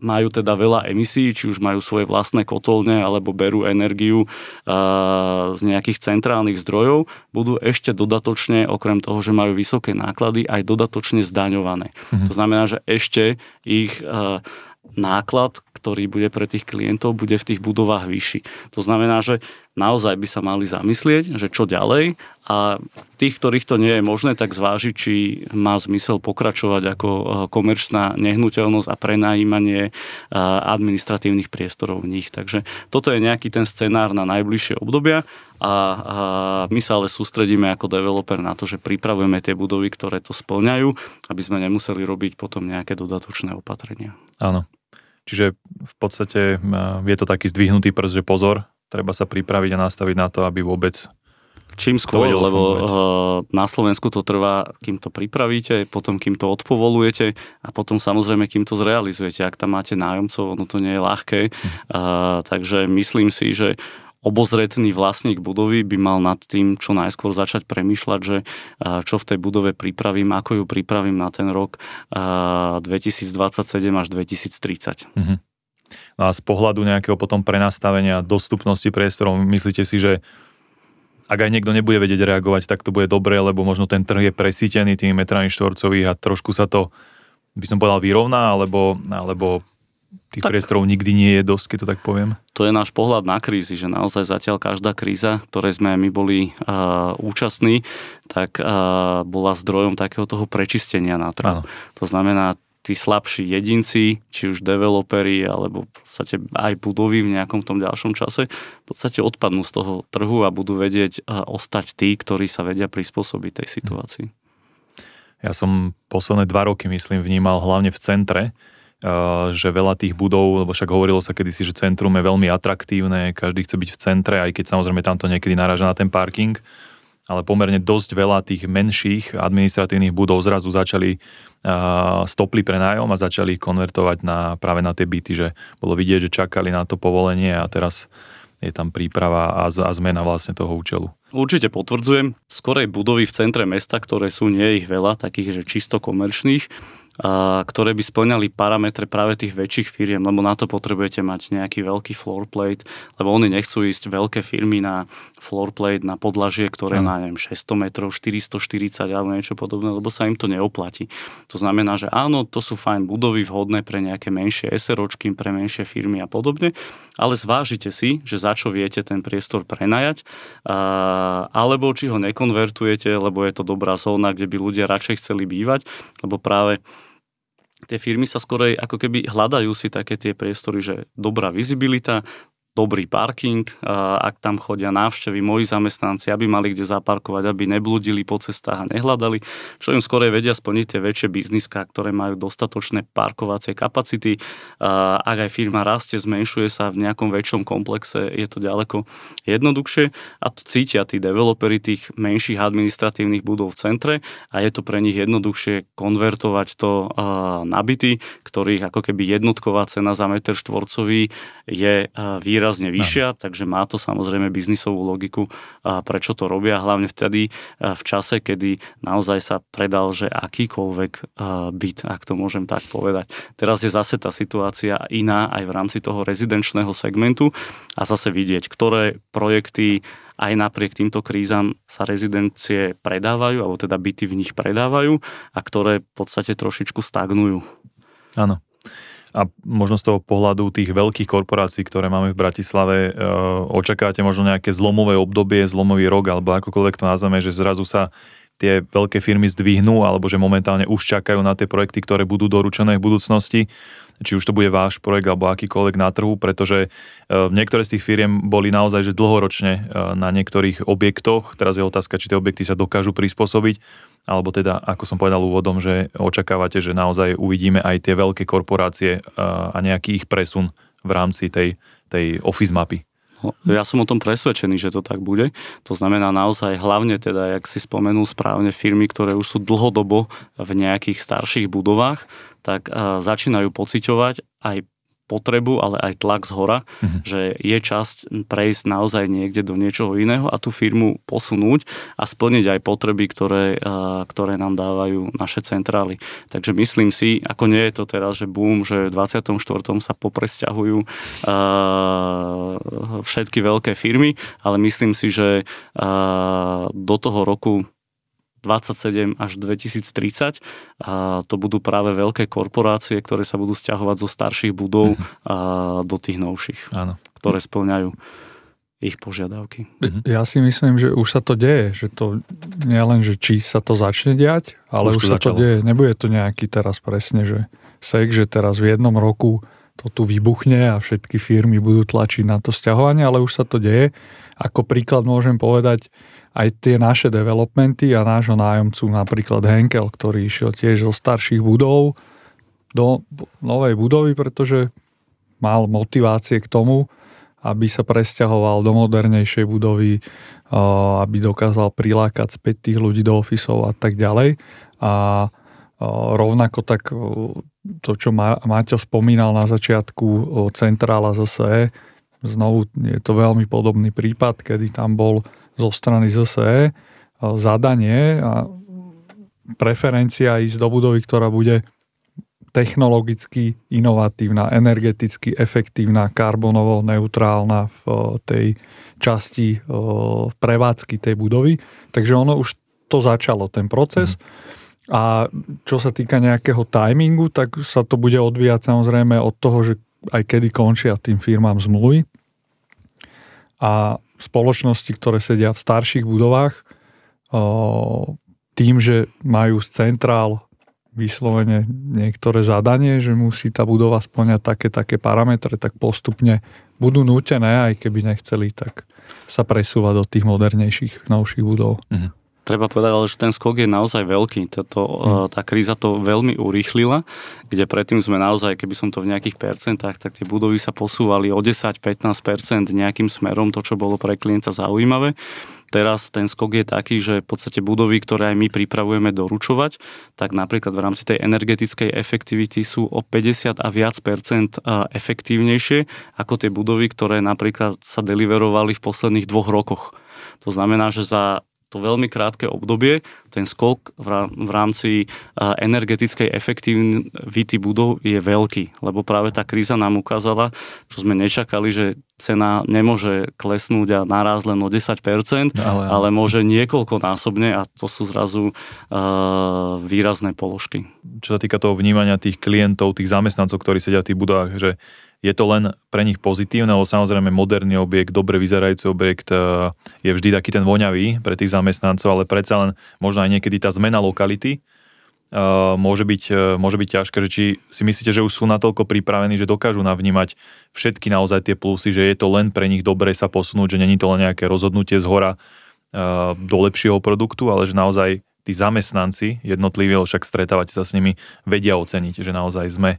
majú teda veľa emisí, či už majú svoje vlastné kotolne alebo berú energiu z nejakých centrálnych zdrojov, budú ešte dodatočne, okrem toho, že majú vysoké náklady, aj dodatočne zdaňované. Mhm. To znamená, že ešte ich náklad, ktorý bude pre tých klientov, bude v tých budovách vyšší. To znamená, že naozaj by sa mali zamyslieť, že čo ďalej a tých, ktorých to nie je možné, tak zvážiť, či má zmysel pokračovať ako eh, komerčná nehnuteľnosť a prenajímanie eh, administratívnych priestorov v nich. Takže toto je nejaký ten scenár na najbližšie obdobia a, my sa ale sústredíme ako developer na to, že pripravujeme tie budovy, ktoré to splňajú, aby sme nemuseli robiť potom nejaké dodatočné opatrenia. Áno. Čiže v podstate eh, je to taký zdvihnutý prst, že pozor, treba sa pripraviť a nastaviť na to, aby vôbec Čím skôr, lebo fungovať. Eh, na Slovensku to trvá, kým to pripravíte, potom kým to odpovolujete a potom samozrejme, kým to zrealizujete. Ak tam máte nájomcov, ono to nie je ľahké. Hm. Uh, takže myslím si, že obozretný vlastník budovy by mal nad tým čo najskôr začať premýšľať, že uh, čo v tej budove pripravím, ako ju pripravím na ten rok uh, 2027 až 2030. Uh-huh. No a z pohľadu nejakého potom prenastavenia dostupnosti priestorov, myslíte si, že ak aj niekto nebude vedieť reagovať, tak to bude dobré, lebo možno ten trh je presítený tými metrami štvorcových a trošku sa to, by som povedal, vyrovná, alebo, alebo tých tak, priestorov nikdy nie je dosť, keď to tak poviem? To je náš pohľad na krízy, že naozaj zatiaľ každá kríza, ktorej sme my boli uh, účastní, tak uh, bola zdrojom takého toho prečistenia na trhu. To znamená, tí slabší jedinci, či už developeri, alebo v podstate aj budovy v nejakom tom ďalšom čase, v podstate odpadnú z toho trhu a budú vedieť ostať tí, ktorí sa vedia prispôsobiť tej situácii. Ja som posledné dva roky, myslím, vnímal hlavne v centre, že veľa tých budov, lebo však hovorilo sa kedysi, že centrum je veľmi atraktívne, každý chce byť v centre, aj keď samozrejme tamto niekedy naráža na ten parking, ale pomerne dosť veľa tých menších administratívnych budov zrazu začali uh, stopli pre nájom a začali konvertovať na, práve na tie byty, že bolo vidieť, že čakali na to povolenie a teraz je tam príprava a, a zmena vlastne toho účelu. Určite potvrdzujem. Skorej budovy v centre mesta, ktoré sú nie ich veľa, takých, že čisto komerčných, ktoré by splňali parametre práve tých väčších firiem, lebo na to potrebujete mať nejaký veľký floor plate, lebo oni nechcú ísť veľké firmy na floor plate, na podlažie, ktoré má neviem, 600 metrov, 440 alebo niečo podobné, lebo sa im to neoplatí. To znamená, že áno, to sú fajn budovy vhodné pre nejaké menšie SROčky, pre menšie firmy a podobne, ale zvážite si, že za čo viete ten priestor prenajať, alebo či ho nekonvertujete, lebo je to dobrá zóna, kde by ľudia radšej chceli bývať, lebo práve tie firmy sa skorej ako keby hľadajú si také tie priestory, že dobrá vizibilita, dobrý parking, ak tam chodia návštevy, moji zamestnanci, aby mali kde zaparkovať, aby nebludili po cestách a nehľadali, čo im skorej vedia splniť tie väčšie bizniská, ktoré majú dostatočné parkovacie kapacity. Ak aj firma rastie, zmenšuje sa v nejakom väčšom komplexe, je to ďaleko jednoduchšie a to cítia tí developeri tých menších administratívnych budov v centre a je to pre nich jednoduchšie konvertovať to na byty, ktorých ako keby jednotková cena za meter štvorcový je výrazne výrazne vyššia, no. takže má to samozrejme biznisovú logiku, prečo to robia, hlavne vtedy v čase, kedy naozaj sa predal, že akýkoľvek byt, ak to môžem tak povedať. Teraz je zase tá situácia iná aj v rámci toho rezidenčného segmentu a zase vidieť, ktoré projekty aj napriek týmto krízam sa rezidencie predávajú, alebo teda byty v nich predávajú a ktoré v podstate trošičku stagnujú. Áno a možno z toho pohľadu tých veľkých korporácií, ktoré máme v Bratislave, e, očakávate možno nejaké zlomové obdobie, zlomový rok, alebo akokoľvek to nazveme, že zrazu sa tie veľké firmy zdvihnú, alebo že momentálne už čakajú na tie projekty, ktoré budú doručené v budúcnosti, či už to bude váš projekt alebo akýkoľvek na trhu, pretože e, niektoré z tých firiem boli naozaj že dlhoročne e, na niektorých objektoch. Teraz je otázka, či tie objekty sa dokážu prispôsobiť alebo teda, ako som povedal úvodom, že očakávate, že naozaj uvidíme aj tie veľké korporácie a nejaký ich presun v rámci tej, tej office mapy. Ja som o tom presvedčený, že to tak bude. To znamená naozaj hlavne teda, jak si spomenul správne, firmy, ktoré už sú dlhodobo v nejakých starších budovách, tak začínajú pociťovať aj potrebu, ale aj tlak z hora, mm-hmm. že je časť prejsť naozaj niekde do niečoho iného a tú firmu posunúť a splniť aj potreby, ktoré, ktoré nám dávajú naše centrály. Takže myslím si, ako nie je to teraz, že boom, že v 24. sa popresťahujú všetky veľké firmy, ale myslím si, že do toho roku 27 až 2030. A to budú práve veľké korporácie, ktoré sa budú stiahovať zo starších budov mhm. a do tých novších, Áno. ktoré splňajú ich požiadavky. Mhm. Ja si myslím, že už sa to deje, že to nie len, že či sa to začne diať, ale už, už sa začalo. to deje. Nebude to nejaký teraz presne, že sek, že teraz v jednom roku to tu vybuchne a všetky firmy budú tlačiť na to stiahovanie, ale už sa to deje. Ako príklad môžem povedať, aj tie naše developmenty a nášho nájomcu, napríklad Henkel, ktorý išiel tiež zo starších budov do novej budovy, pretože mal motivácie k tomu, aby sa presťahoval do modernejšej budovy, aby dokázal prilákať späť tých ľudí do ofisov a tak ďalej. A rovnako tak to, čo Maťo spomínal na začiatku centrála ZSE, znovu je to veľmi podobný prípad, kedy tam bol zo strany ZSE zadanie a preferencia ísť do budovy, ktorá bude technologicky inovatívna, energeticky efektívna, karbonovo neutrálna v tej časti prevádzky tej budovy. Takže ono už to začalo, ten proces. Mm. A čo sa týka nejakého timingu, tak sa to bude odvíjať samozrejme od toho, že aj kedy končia tým firmám zmluvy. A spoločnosti, ktoré sedia v starších budovách, tým, že majú z centrál vyslovene niektoré zadanie, že musí tá budova splňať také, také parametre, tak postupne budú nútené, aj keby nechceli, tak sa presúvať do tých modernejších, novších budov. Mhm. Treba povedať, ale že ten skok je naozaj veľký. Toto, hmm. Tá kríza to veľmi urýchlila, kde predtým sme naozaj, keby som to v nejakých percentách, tak tie budovy sa posúvali o 10-15% nejakým smerom, to, čo bolo pre klienta zaujímavé. Teraz ten skok je taký, že v podstate budovy, ktoré aj my pripravujeme doručovať, tak napríklad v rámci tej energetickej efektivity sú o 50 a viac percent efektívnejšie ako tie budovy, ktoré napríklad sa deliverovali v posledných dvoch rokoch. To znamená, že za to veľmi krátke obdobie, ten skok v rámci energetickej efektivity budov je veľký, lebo práve tá kríza nám ukázala, čo sme nečakali, že cena nemôže klesnúť a naraz len o 10%, ale, ale môže niekoľkonásobne a to sú zrazu uh, výrazné položky. Čo sa týka toho vnímania tých klientov, tých zamestnancov, ktorí sedia v tých budovách, že je to len pre nich pozitívne, lebo samozrejme moderný objekt, dobre vyzerajúci objekt e, je vždy taký ten voňavý pre tých zamestnancov, ale predsa len možno aj niekedy tá zmena lokality e, môže byť, e, môže byť ťažké, že či si myslíte, že už sú natoľko pripravení, že dokážu navnímať všetky naozaj tie plusy, že je to len pre nich dobre sa posunúť, že není to len nejaké rozhodnutie z hora do lepšieho produktu, ale že naozaj tí zamestnanci jednotliví, však stretávate sa s nimi, vedia oceniť, že naozaj sme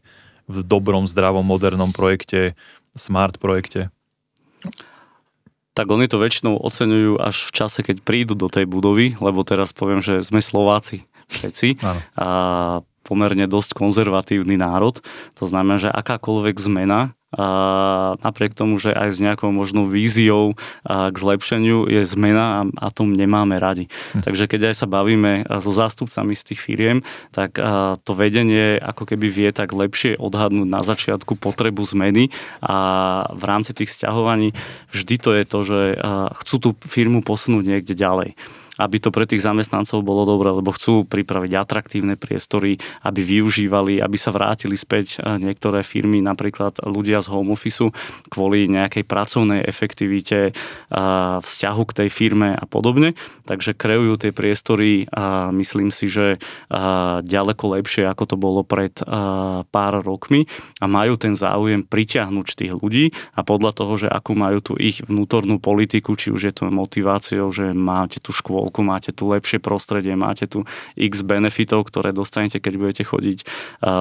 v dobrom, zdravom, modernom projekte, smart projekte? Tak oni to väčšinou oceňujú až v čase, keď prídu do tej budovy, lebo teraz poviem, že sme Slováci všetci a pomerne dosť konzervatívny národ. To znamená, že akákoľvek zmena a napriek tomu, že aj s nejakou možnou víziou k zlepšeniu je zmena a, a tom nemáme radi. Hm. Takže keď aj sa bavíme so zástupcami z tých firiem, tak to vedenie ako keby vie tak lepšie odhadnúť na začiatku potrebu zmeny a v rámci tých sťahovaní vždy to je to, že chcú tú firmu posunúť niekde ďalej aby to pre tých zamestnancov bolo dobré, lebo chcú pripraviť atraktívne priestory, aby využívali, aby sa vrátili späť eh, niektoré firmy, napríklad ľudia z home office kvôli nejakej pracovnej efektivite, eh, vzťahu k tej firme a podobne. Takže kreujú tie priestory a myslím si, že eh, ďaleko lepšie, ako to bolo pred pár rokmi a majú ten záujem pritiahnuť tých ľudí a podľa toho, že akú majú tu ich vnútornú politiku, či už je to motiváciou, že máte tu škôl škôlku, máte tu lepšie prostredie, máte tu x benefitov, ktoré dostanete, keď budete chodiť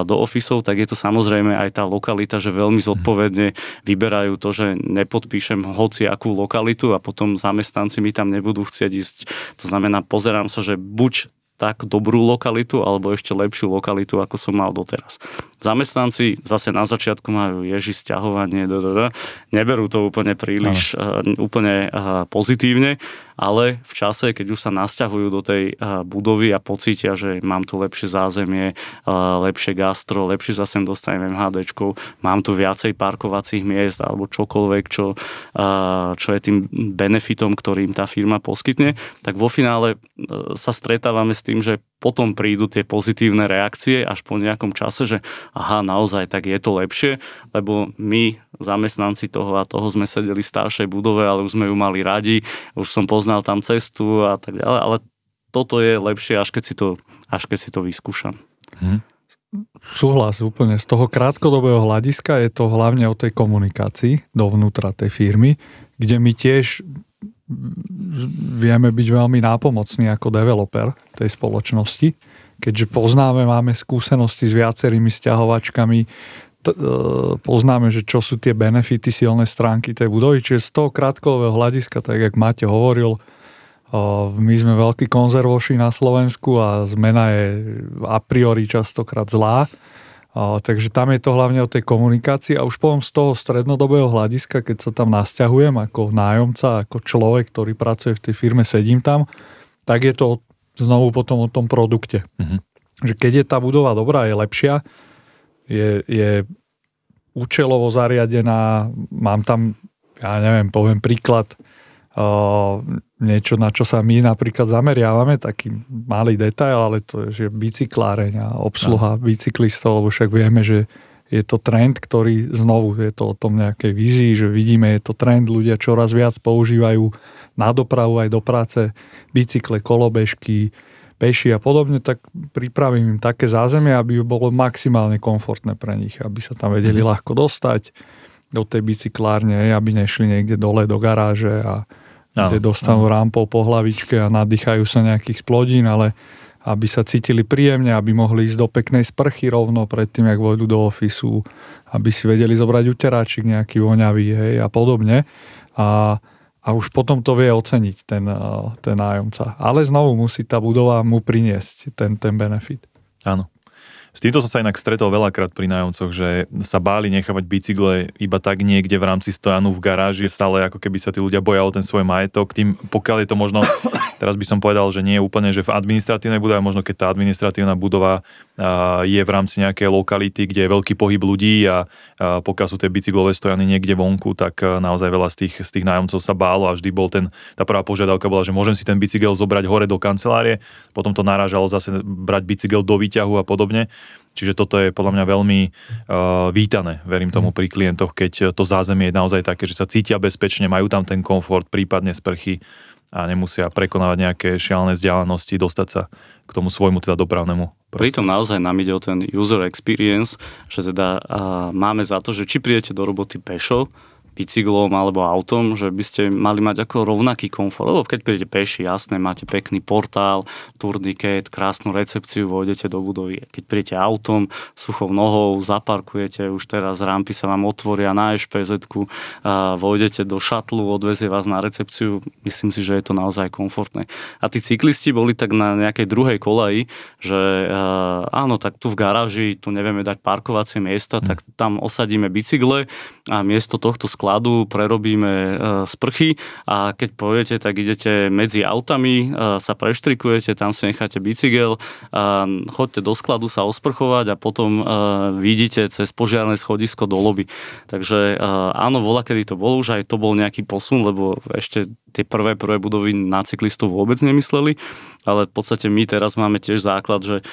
do ofisov, tak je to samozrejme aj tá lokalita, že veľmi zodpovedne vyberajú to, že nepodpíšem hoci akú lokalitu a potom zamestnanci mi tam nebudú chcieť ísť. To znamená, pozerám sa, že buď tak dobrú lokalitu alebo ešte lepšiu lokalitu, ako som mal doteraz. Zamestnanci zase na začiatku majú ježi stiahovanie, neberú to úplne príliš uh, úplne uh, pozitívne, ale v čase, keď už sa nasťahujú do tej uh, budovy a pocítia, že mám tu lepšie zázemie, uh, lepšie gastro, lepšie zase dostanem MHDčkou, mám tu viacej parkovacích miest alebo čokoľvek, čo, uh, čo je tým benefitom, ktorým tá firma poskytne, tak vo finále sa stretávame s tým, že potom prídu tie pozitívne reakcie až po nejakom čase, že aha, naozaj, tak je to lepšie, lebo my, zamestnanci toho a toho sme sedeli v staršej budove, ale už sme ju mali radi, už som poznal tam cestu a tak ďalej, ale toto je lepšie, až keď si to, až keď si to vyskúšam. Hmm. Súhlas úplne. Z toho krátkodobého hľadiska je to hlavne o tej komunikácii dovnútra tej firmy, kde my tiež vieme byť veľmi nápomocní ako developer tej spoločnosti, keďže poznáme, máme skúsenosti s viacerými stiahovačkami, t- e, poznáme, že čo sú tie benefity, silné stránky tej budovy, čiže z toho krátkového hľadiska, tak jak Máte hovoril, e, my sme veľkí konzervoši na Slovensku a zmena je a priori častokrát zlá, takže tam je to hlavne o tej komunikácii a už poviem z toho strednodobého hľadiska, keď sa tam nasťahujem ako nájomca, ako človek, ktorý pracuje v tej firme, sedím tam, tak je to znovu potom o tom produkte. Mm-hmm. Že keď je tá budova dobrá, je lepšia, je, je účelovo zariadená, mám tam, ja neviem, poviem príklad, niečo, na čo sa my napríklad zameriavame, taký malý detail, ale to je, že bicykláreň a obsluha no. bicyklistov, lebo však vieme, že je to trend, ktorý znovu je to o tom nejakej vízii, že vidíme, je to trend, ľudia čoraz viac používajú na dopravu aj do práce bicykle, kolobežky, peši a podobne, tak pripravím im také zázemie, aby bolo maximálne komfortné pre nich, aby sa tam vedeli mm. ľahko dostať do tej bicyklárne, aby nešli niekde dole do garáže a kde dostanú rampou po hlavičke a nadýchajú sa nejakých splodín, ale aby sa cítili príjemne, aby mohli ísť do peknej sprchy rovno pred tým, jak vojdu do ofisu, aby si vedeli zobrať uteráčik nejaký voňavý hej, a podobne. A, a už potom to vie oceniť ten, ten nájomca. Ale znovu musí tá budova mu priniesť ten, ten benefit. Áno. S týmto som sa inak stretol veľakrát pri nájomcoch, že sa báli nechávať bicykle iba tak niekde v rámci stojanu v garáži, stále ako keby sa tí ľudia boja o ten svoj majetok. Tým, pokiaľ je to možno, teraz by som povedal, že nie je úplne, že v administratívnej budove, možno keď tá administratívna budova je v rámci nejakej lokality, kde je veľký pohyb ľudí a pokiaľ sú tie bicyklové stojany niekde vonku, tak naozaj veľa z tých, z tých nájomcov sa bálo a vždy bol ten, tá prvá požiadavka bola, že môžem si ten bicykel zobrať hore do kancelárie, potom to narážalo zase brať bicykel do výťahu a podobne. Čiže toto je podľa mňa veľmi uh, vítané, verím tomu pri klientoch, keď to zázemie je naozaj také, že sa cítia bezpečne, majú tam ten komfort, prípadne sprchy a nemusia prekonávať nejaké šialené vzdialenosti, dostať sa k tomu svojmu teda dopravnému. Pritom naozaj nám ide o ten user experience, že teda uh, máme za to, že či prídete do roboty pešo, bicyklom alebo autom, že by ste mali mať ako rovnaký komfort. Lebo keď prídete peši, jasné, máte pekný portál, turniket, krásnu recepciu, vojdete do budovy. Keď prídete autom, suchou nohou, zaparkujete, už teraz rampy sa vám otvoria na ešpz vojdete do šatlu, odvezie vás na recepciu. Myslím si, že je to naozaj komfortné. A tí cyklisti boli tak na nejakej druhej kolaji, že áno, tak tu v garáži, tu nevieme dať parkovacie miesta, hm. tak tam osadíme bicykle a miesto tohto skladu prerobíme e, sprchy a keď poviete, tak idete medzi autami, e, sa preštrikujete, tam si necháte bicykel, chodte do skladu sa osprchovať a potom e, vidíte cez požiarné schodisko do lobby. Takže áno, vola, kedy to bolo, už aj to bol nejaký posun, lebo ešte tie prvé, prvé budovy na cyklistov vôbec nemysleli, ale v podstate my teraz máme tiež základ, že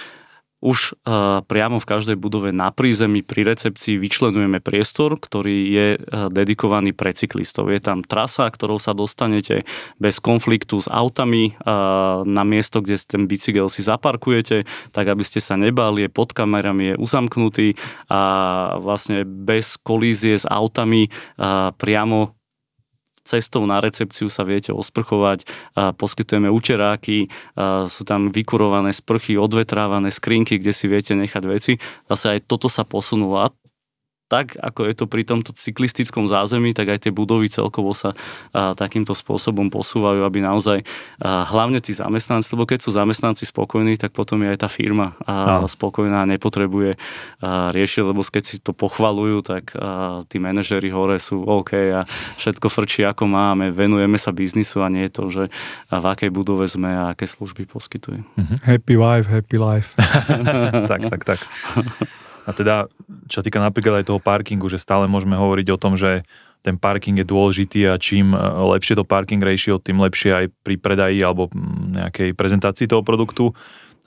už uh, priamo v každej budove na prízemí pri recepcii vyčlenujeme priestor, ktorý je uh, dedikovaný pre cyklistov. Je tam trasa, ktorou sa dostanete bez konfliktu s autami uh, na miesto, kde ten bicykel si zaparkujete, tak aby ste sa nebáli, je pod kamerami, je uzamknutý a vlastne bez kolízie s autami priamo cestou na recepciu sa viete osprchovať, poskytujeme učeráky, sú tam vykurované sprchy, odvetrávané skrinky, kde si viete nechať veci. Zase aj toto sa posunulo a tak ako je to pri tomto cyklistickom zázemí, tak aj tie budovy celkovo sa a, takýmto spôsobom posúvajú, aby naozaj a, hlavne tí zamestnanci, lebo keď sú zamestnanci spokojní, tak potom je aj tá firma a, spokojná a nepotrebuje a, riešiť, lebo keď si to pochvalujú, tak a, tí manažery hore sú OK a všetko frčí ako máme, venujeme sa biznisu a nie je to, že a v akej budove sme a aké služby poskytuje. Mhm. Happy wife, happy life. tak, tak, tak. A teda, čo týka napríklad aj toho parkingu, že stále môžeme hovoriť o tom, že ten parking je dôležitý a čím e, lepšie to parking ratio, tým lepšie aj pri predaji alebo nejakej prezentácii toho produktu.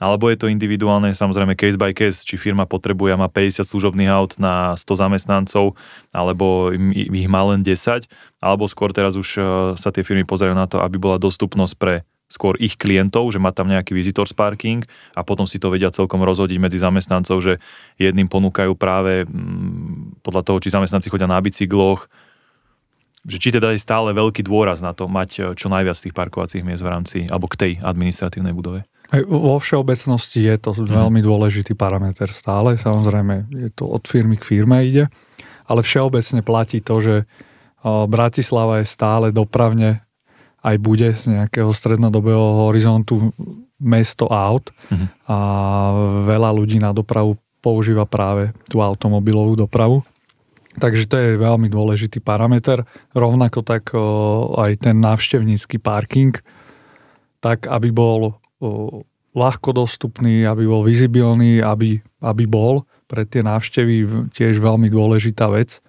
Alebo je to individuálne, samozrejme case by case, či firma potrebuje a má 50 služobných aut na 100 zamestnancov, alebo ich má len 10, alebo skôr teraz už e, sa tie firmy pozerajú na to, aby bola dostupnosť pre skôr ich klientov, že má tam nejaký visitor parking a potom si to vedia celkom rozhodiť medzi zamestnancov, že jedným ponúkajú práve mm, podľa toho, či zamestnanci chodia na bicykloch, že či teda je stále veľký dôraz na to mať e, čo najviac tých parkovacích miest v rámci, alebo k tej administratívnej budove. Vo všeobecnosti je to mm. veľmi dôležitý parameter stále, samozrejme je to od firmy k firme ide, ale všeobecne platí to, že Bratislava je stále dopravne aj bude z nejakého strednodobého horizontu mesto aut uh-huh. a veľa ľudí na dopravu používa práve tú automobilovú dopravu. Takže to je veľmi dôležitý parameter. Rovnako tak o, aj ten návštevnícky parking, tak aby bol o, ľahko dostupný, aby bol vizibilný, aby, aby bol pre tie návštevy tiež veľmi dôležitá vec.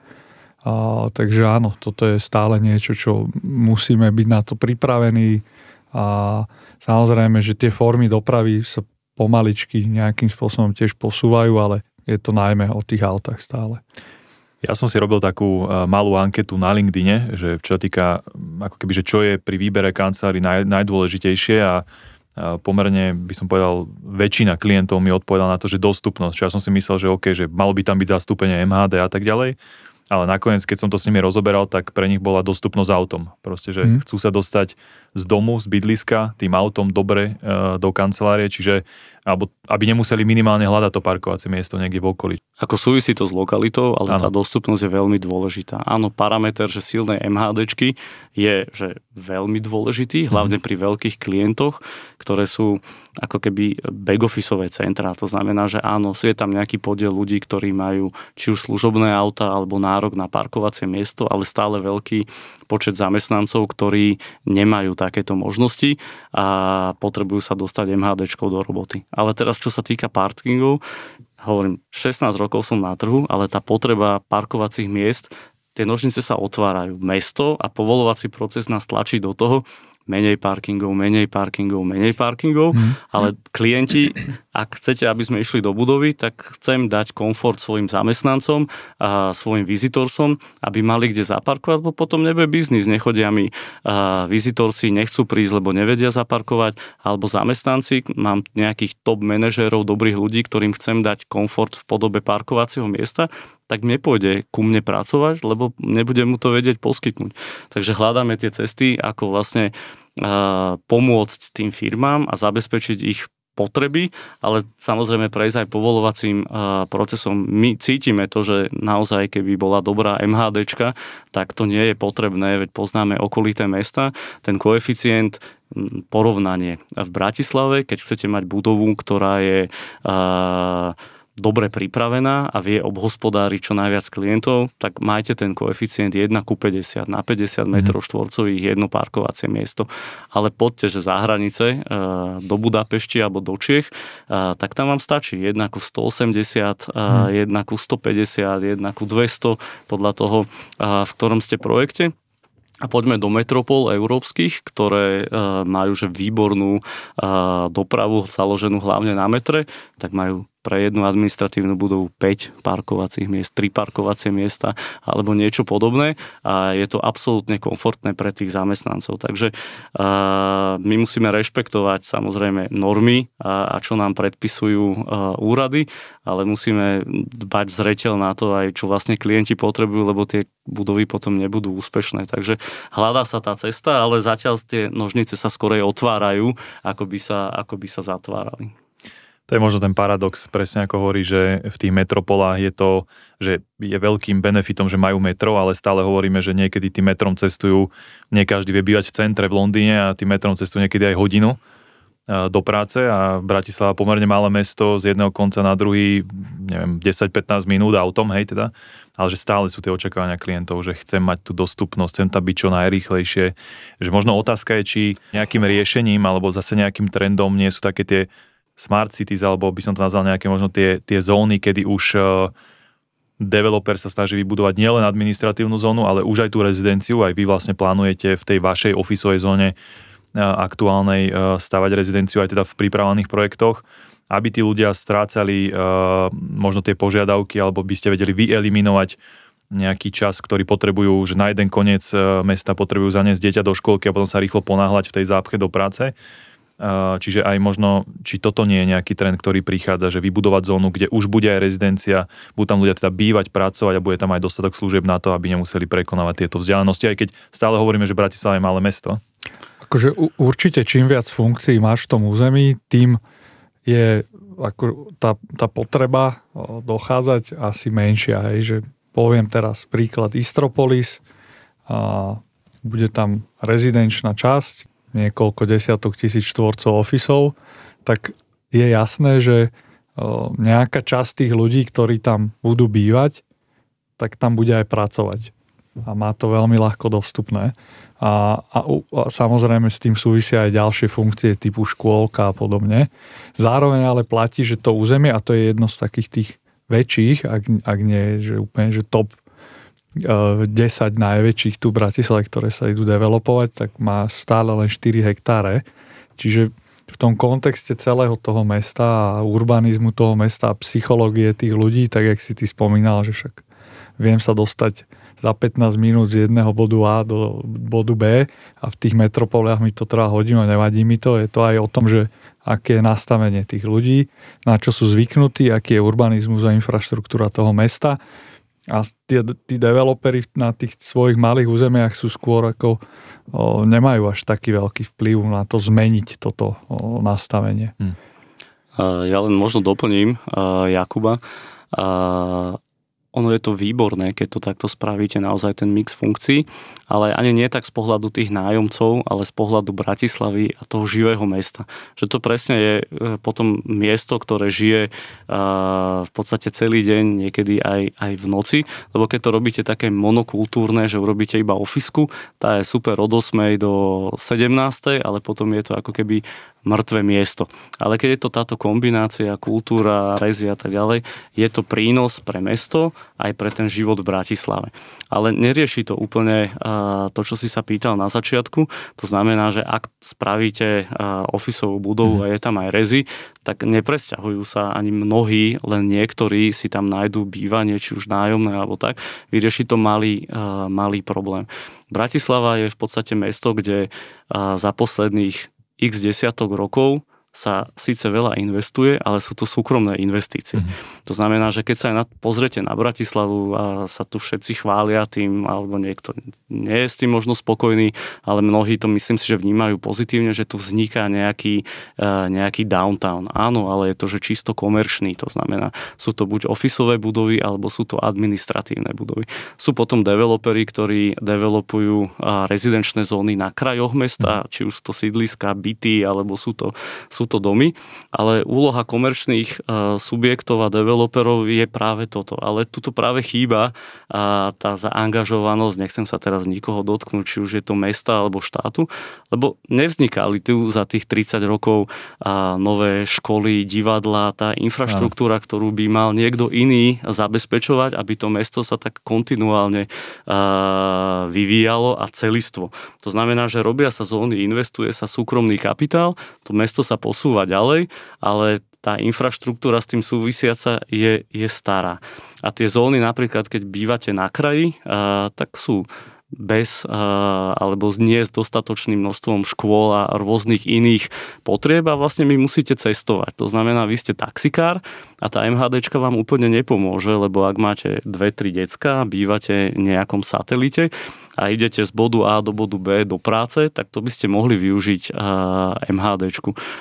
A, takže áno, toto je stále niečo, čo musíme byť na to pripravení a samozrejme, že tie formy dopravy sa pomaličky nejakým spôsobom tiež posúvajú, ale je to najmä o tých autách stále. Ja som si robil takú malú anketu na LinkedIne, že čo týka, ako keby, že čo je pri výbere kancelári naj, najdôležitejšie a pomerne by som povedal, väčšina klientov mi odpovedala na to, že dostupnosť. Čo ja som si myslel, že OK, že malo by tam byť zastúpenie MHD a tak ďalej ale nakoniec, keď som to s nimi rozoberal, tak pre nich bola dostupnosť autom. Proste, že mm. chcú sa dostať z domu, z bydliska, tým autom dobre e, do kancelárie, čiže alebo aby nemuseli minimálne hľadať to parkovacie miesto niekde v okolí. Ako súvisí to s lokalitou, ale ano. tá dostupnosť je veľmi dôležitá. Áno, parameter, že silné MHDčky je že veľmi dôležitý, hlavne mm. pri veľkých klientoch, ktoré sú ako keby back-officeové centra. To znamená, že áno, je tam nejaký podiel ľudí, ktorí majú či už služobné auta alebo nárok na parkovacie miesto, ale stále veľký počet zamestnancov, ktorí nemajú takéto možnosti a potrebujú sa dostať MHDčkou do roboty. Ale teraz, čo sa týka parkingov, hovorím, 16 rokov som na trhu, ale tá potreba parkovacích miest tie nožnice sa otvárajú. Mesto a povolovací proces nás tlačí do toho, menej parkingov, menej parkingov, menej parkingov, hmm. ale klienti, ak chcete, aby sme išli do budovy, tak chcem dať komfort svojim zamestnancom a svojim vizitorsom, aby mali kde zaparkovať, lebo potom nebude biznis, nechodia mi a vizitorsi, nechcú prísť, lebo nevedia zaparkovať, alebo zamestnanci, mám nejakých top manažérov, dobrých ľudí, ktorým chcem dať komfort v podobe parkovacieho miesta, tak nepôjde ku mne pracovať, lebo nebudem mu to vedieť poskytnúť. Takže hľadáme tie cesty, ako vlastne pomôcť tým firmám a zabezpečiť ich potreby, ale samozrejme prejsť aj povolovacím procesom. My cítime to, že naozaj keby bola dobrá MHDčka, tak to nie je potrebné, veď poznáme okolité mesta. Ten koeficient porovnanie v Bratislave, keď chcete mať budovu, ktorá je dobre pripravená a vie obhospodáriť čo najviac klientov, tak majte ten koeficient 1 ku 50 na 50 metrov mm. štvorcových jedno parkovacie miesto. Ale poďte, že za hranice e, do Budapešti alebo do Čiech, e, tak tam vám stačí 1 ku 180, mm. 1 ku 150, 1 ku 200 podľa toho, v ktorom ste projekte. A poďme do metropol európskych, ktoré e, majú že výbornú dopravu založenú hlavne na metre, tak majú pre jednu administratívnu budovu 5 parkovacích miest, 3 parkovacie miesta alebo niečo podobné a je to absolútne komfortné pre tých zamestnancov. Takže uh, my musíme rešpektovať samozrejme normy a, a čo nám predpisujú uh, úrady, ale musíme dbať zreteľ na to aj, čo vlastne klienti potrebujú, lebo tie budovy potom nebudú úspešné. Takže hľadá sa tá cesta, ale zatiaľ tie nožnice sa skorej otvárajú, ako by sa, ako by sa zatvárali. To je možno ten paradox, presne ako hovorí, že v tých metropolách je to, že je veľkým benefitom, že majú metro, ale stále hovoríme, že niekedy tým metrom cestujú, nie každý vie bývať v centre v Londýne a tým metrom cestujú niekedy aj hodinu e, do práce a Bratislava pomerne malé mesto z jedného konca na druhý, neviem, 10-15 minút autom, hej teda, ale že stále sú tie očakávania klientov, že chcem mať tú dostupnosť, chcem tam byť čo najrýchlejšie, že možno otázka je, či nejakým riešením alebo zase nejakým trendom nie sú také tie smart cities, alebo by som to nazval nejaké možno tie, tie zóny, kedy už uh, developer sa snaží vybudovať nielen administratívnu zónu, ale už aj tú rezidenciu, aj vy vlastne plánujete v tej vašej ofisovej zóne uh, aktuálnej uh, stavať rezidenciu aj teda v pripravených projektoch, aby tí ľudia strácali možno tie požiadavky, alebo by ste vedeli vyeliminovať nejaký čas, ktorý potrebujú, že na jeden koniec mesta potrebujú zaniesť dieťa do školky a potom sa rýchlo ponáhľať v tej zápche do práce Čiže aj možno, či toto nie je nejaký trend, ktorý prichádza, že vybudovať zónu, kde už bude aj rezidencia, budú tam ľudia teda bývať, pracovať a bude tam aj dostatok služieb na to, aby nemuseli prekonávať tieto vzdialenosti, aj keď stále hovoríme, že Bratislava je malé mesto. Akože určite čím viac funkcií máš v tom území, tým je ako tá, tá potreba dochádzať asi menšia. Hej, že poviem teraz príklad Istropolis, a bude tam rezidenčná časť, niekoľko desiatok tisíc štvorcov ofisov, tak je jasné, že nejaká časť tých ľudí, ktorí tam budú bývať, tak tam bude aj pracovať. A má to veľmi ľahko dostupné. A, a, a samozrejme s tým súvisia aj ďalšie funkcie typu škôlka a podobne. Zároveň ale platí, že to územie, a to je jedno z takých tých väčších, ak, ak nie že úplne že top 10 najväčších tu v Bratislave, ktoré sa idú developovať, tak má stále len 4 hektáre. Čiže v tom kontexte celého toho mesta a urbanizmu toho mesta a psychológie tých ľudí, tak jak si ty spomínal, že však viem sa dostať za 15 minút z jedného bodu A do bodu B a v tých metropoliach mi to trvá hodinu a nevadí mi to. Je to aj o tom, že aké je nastavenie tých ľudí, na čo sú zvyknutí, aký je urbanizmus a infraštruktúra toho mesta A tí, tí developeri na tých svojich malých územiach sú skôr ako o, nemajú až taký veľký vplyv na to zmeniť toto o, nastavenie. Hm. Ja len možno doplním Jakuba ono je to výborné, keď to takto spravíte, naozaj ten mix funkcií, ale ani nie tak z pohľadu tých nájomcov, ale z pohľadu Bratislavy a toho živého mesta. Že to presne je e, potom miesto, ktoré žije e, v podstate celý deň, niekedy aj, aj v noci, lebo keď to robíte také monokultúrne, že urobíte iba ofisku, tá je super od 8. do 17. ale potom je to ako keby mŕtve miesto. Ale keď je to táto kombinácia, kultúra, rezy a tak ďalej, je to prínos pre mesto aj pre ten život v Bratislave. Ale nerieši to úplne to, čo si sa pýtal na začiatku. To znamená, že ak spravíte ofisovú budovu mhm. a je tam aj rezy, tak nepresťahujú sa ani mnohí, len niektorí si tam nájdú bývanie, či už nájomné alebo tak. Vyrieši to malý, malý problém. Bratislava je v podstate mesto, kde za posledných x desiatok rokov sa síce veľa investuje, ale sú to súkromné investície. Mm-hmm. To znamená, že keď sa aj na, pozrete na Bratislavu a sa tu všetci chvália tým, alebo niekto nie je s tým možno spokojný, ale mnohí to myslím si, že vnímajú pozitívne, že tu vzniká nejaký, uh, nejaký downtown. Áno, ale je to, že čisto komerčný, to znamená, sú to buď ofisové budovy, alebo sú to administratívne budovy. Sú potom developeri, ktorí developujú uh, rezidenčné zóny na krajoch mesta, mm. či už to sídliska, byty, alebo sú to, sú sú to domy, ale úloha komerčných uh, subjektov a developerov je práve toto. Ale tuto práve chýba uh, tá zaangažovanosť, nechcem sa teraz nikoho dotknúť, či už je to mesta alebo štátu, lebo nevznikali tu za tých 30 rokov uh, nové školy, divadla, tá infraštruktúra, ktorú by mal niekto iný zabezpečovať, aby to mesto sa tak kontinuálne vyvíjalo a celistvo. To znamená, že robia sa zóny, investuje sa súkromný kapitál, to mesto sa posúva ďalej, ale tá infraštruktúra s tým súvisiaca je, je stará. A tie zóny napríklad, keď bývate na kraji, a, tak sú bez alebo nie s dostatočným množstvom škôl a rôznych iných potrieb a vlastne my musíte cestovať. To znamená, vy ste taxikár a tá MHDčka vám úplne nepomôže, lebo ak máte dve, tri decka, bývate nejakom satelite, a idete z bodu A do bodu B do práce, tak to by ste mohli využiť MHD.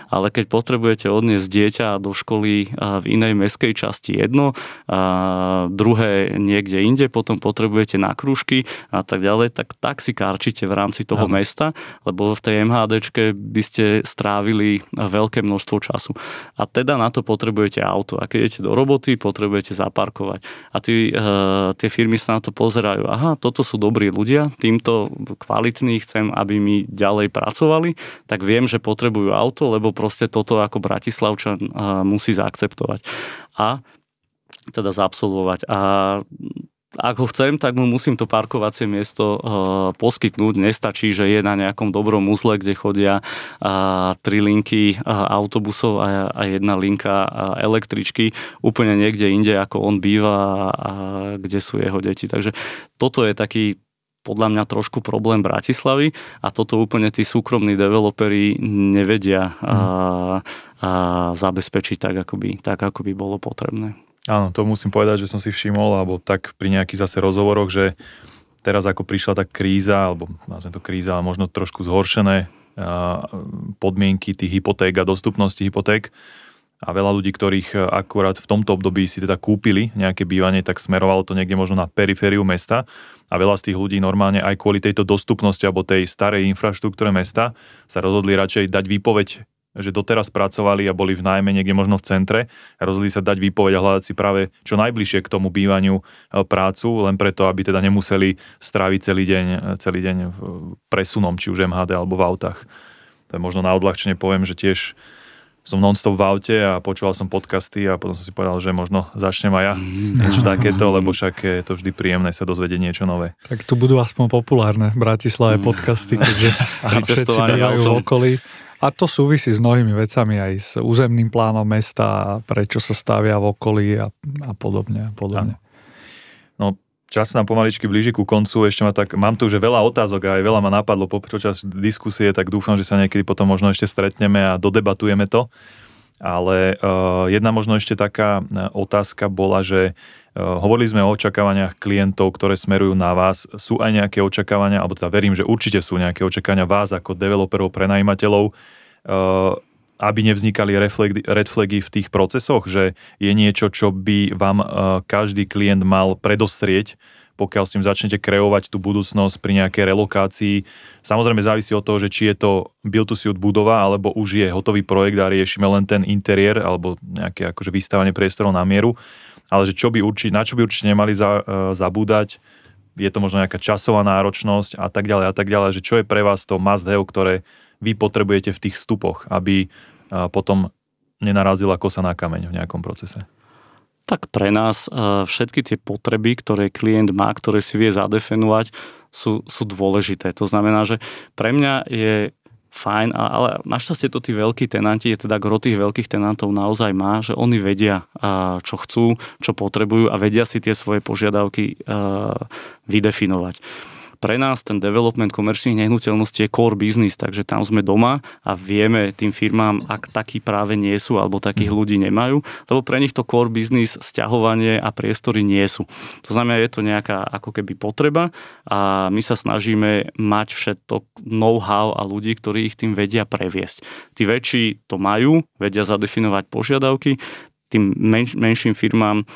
Ale keď potrebujete odniesť dieťa do školy v inej meskej časti jedno, a druhé niekde inde, potom potrebujete na krúžky a tak ďalej, tak taxikárčite v rámci toho no. mesta, lebo v tej MHD by ste strávili veľké množstvo času. A teda na to potrebujete auto. A keď idete do roboty, potrebujete zaparkovať. A tí, tie firmy sa na to pozerajú. Aha, toto sú dobrí ľudia, týmto kvalitní, chcem, aby mi ďalej pracovali, tak viem, že potrebujú auto, lebo proste toto ako Bratislavčan musí zaakceptovať. A teda zaabsolvovať. A ak ho chcem, tak mu musím to parkovacie miesto poskytnúť. Nestačí, že je na nejakom dobrom uzle, kde chodia tri linky autobusov a, jedna linka električky úplne niekde inde, ako on býva a kde sú jeho deti. Takže toto je taký podľa mňa trošku problém Bratislavy a toto úplne tí súkromní developeri nevedia mm. a, a zabezpečiť tak ako, by, tak, ako by bolo potrebné. Áno, to musím povedať, že som si všimol, alebo tak pri nejakých zase rozhovoroch, že teraz ako prišla tá kríza, alebo nazvem to kríza, ale možno trošku zhoršené podmienky tých hypoték a dostupnosti hypoték, a veľa ľudí, ktorých akurát v tomto období si teda kúpili nejaké bývanie, tak smerovalo to niekde možno na perifériu mesta a veľa z tých ľudí normálne aj kvôli tejto dostupnosti alebo tej starej infraštruktúre mesta sa rozhodli radšej dať výpoveď že doteraz pracovali a boli v nájme niekde možno v centre rozhodli sa dať výpoveď a hľadať si práve čo najbližšie k tomu bývaniu e, prácu, len preto, aby teda nemuseli stráviť celý deň, e, celý deň presunom, či už MHD alebo v autách. To je možno na odľahčenie poviem, že tiež som non-stop v aute a počúval som podcasty a potom som si povedal, že možno začnem aj ja niečo takéto, lebo však je to vždy príjemné sa dozvedieť niečo nové. Tak tu budú aspoň populárne v Bratislave podcasty, keďže všetci bývajú v okolí. A to súvisí s mnohými vecami, aj s územným plánom mesta, prečo sa stavia v okolí a, a podobne. A podobne. Čas nám pomaličky blíži ku koncu, ešte ma tak, mám tu už veľa otázok a aj veľa ma napadlo počas diskusie, tak dúfam, že sa niekedy potom možno ešte stretneme a dodebatujeme to. Ale uh, jedna možno ešte taká e, otázka bola, že hovorili sme o očakávaniach klientov, ktoré smerujú na vás. Sú aj nejaké očakávania, alebo teda verím, že určite sú nejaké očakávania vás ako developerov, prenajímateľov, aby nevznikali red flagy v tých procesoch, že je niečo, čo by vám každý klient mal predostrieť, pokiaľ s tým začnete kreovať tú budúcnosť pri nejakej relokácii. Samozrejme závisí od toho, že či je to build to suit budova, alebo už je hotový projekt a riešime len ten interiér, alebo nejaké akože vystávanie priestorov na mieru. Ale že čo by určite, na čo by určite nemali za, uh, zabúdať, je to možno nejaká časová náročnosť a tak ďalej a tak ďalej, že čo je pre vás to must have, ktoré vy potrebujete v tých vstupoch, aby uh, potom nenarazila kosa na kameň v nejakom procese. Tak pre nás e, všetky tie potreby, ktoré klient má, ktoré si vie zadefinovať, sú, sú dôležité. To znamená, že pre mňa je fajn, ale našťastie to tí veľkí tenanti, je teda gro tých veľkých tenantov naozaj má, že oni vedia, čo chcú, čo potrebujú a vedia si tie svoje požiadavky e, vydefinovať pre nás ten development komerčných nehnuteľností je core business, takže tam sme doma a vieme tým firmám, ak takí práve nie sú alebo takých mhm. ľudí nemajú, lebo pre nich to core business, sťahovanie a priestory nie sú. To znamená, je to nejaká ako keby potreba a my sa snažíme mať všetko know-how a ľudí, ktorí ich tým vedia previesť. Tí väčší to majú, vedia zadefinovať požiadavky, tým menš, menším firmám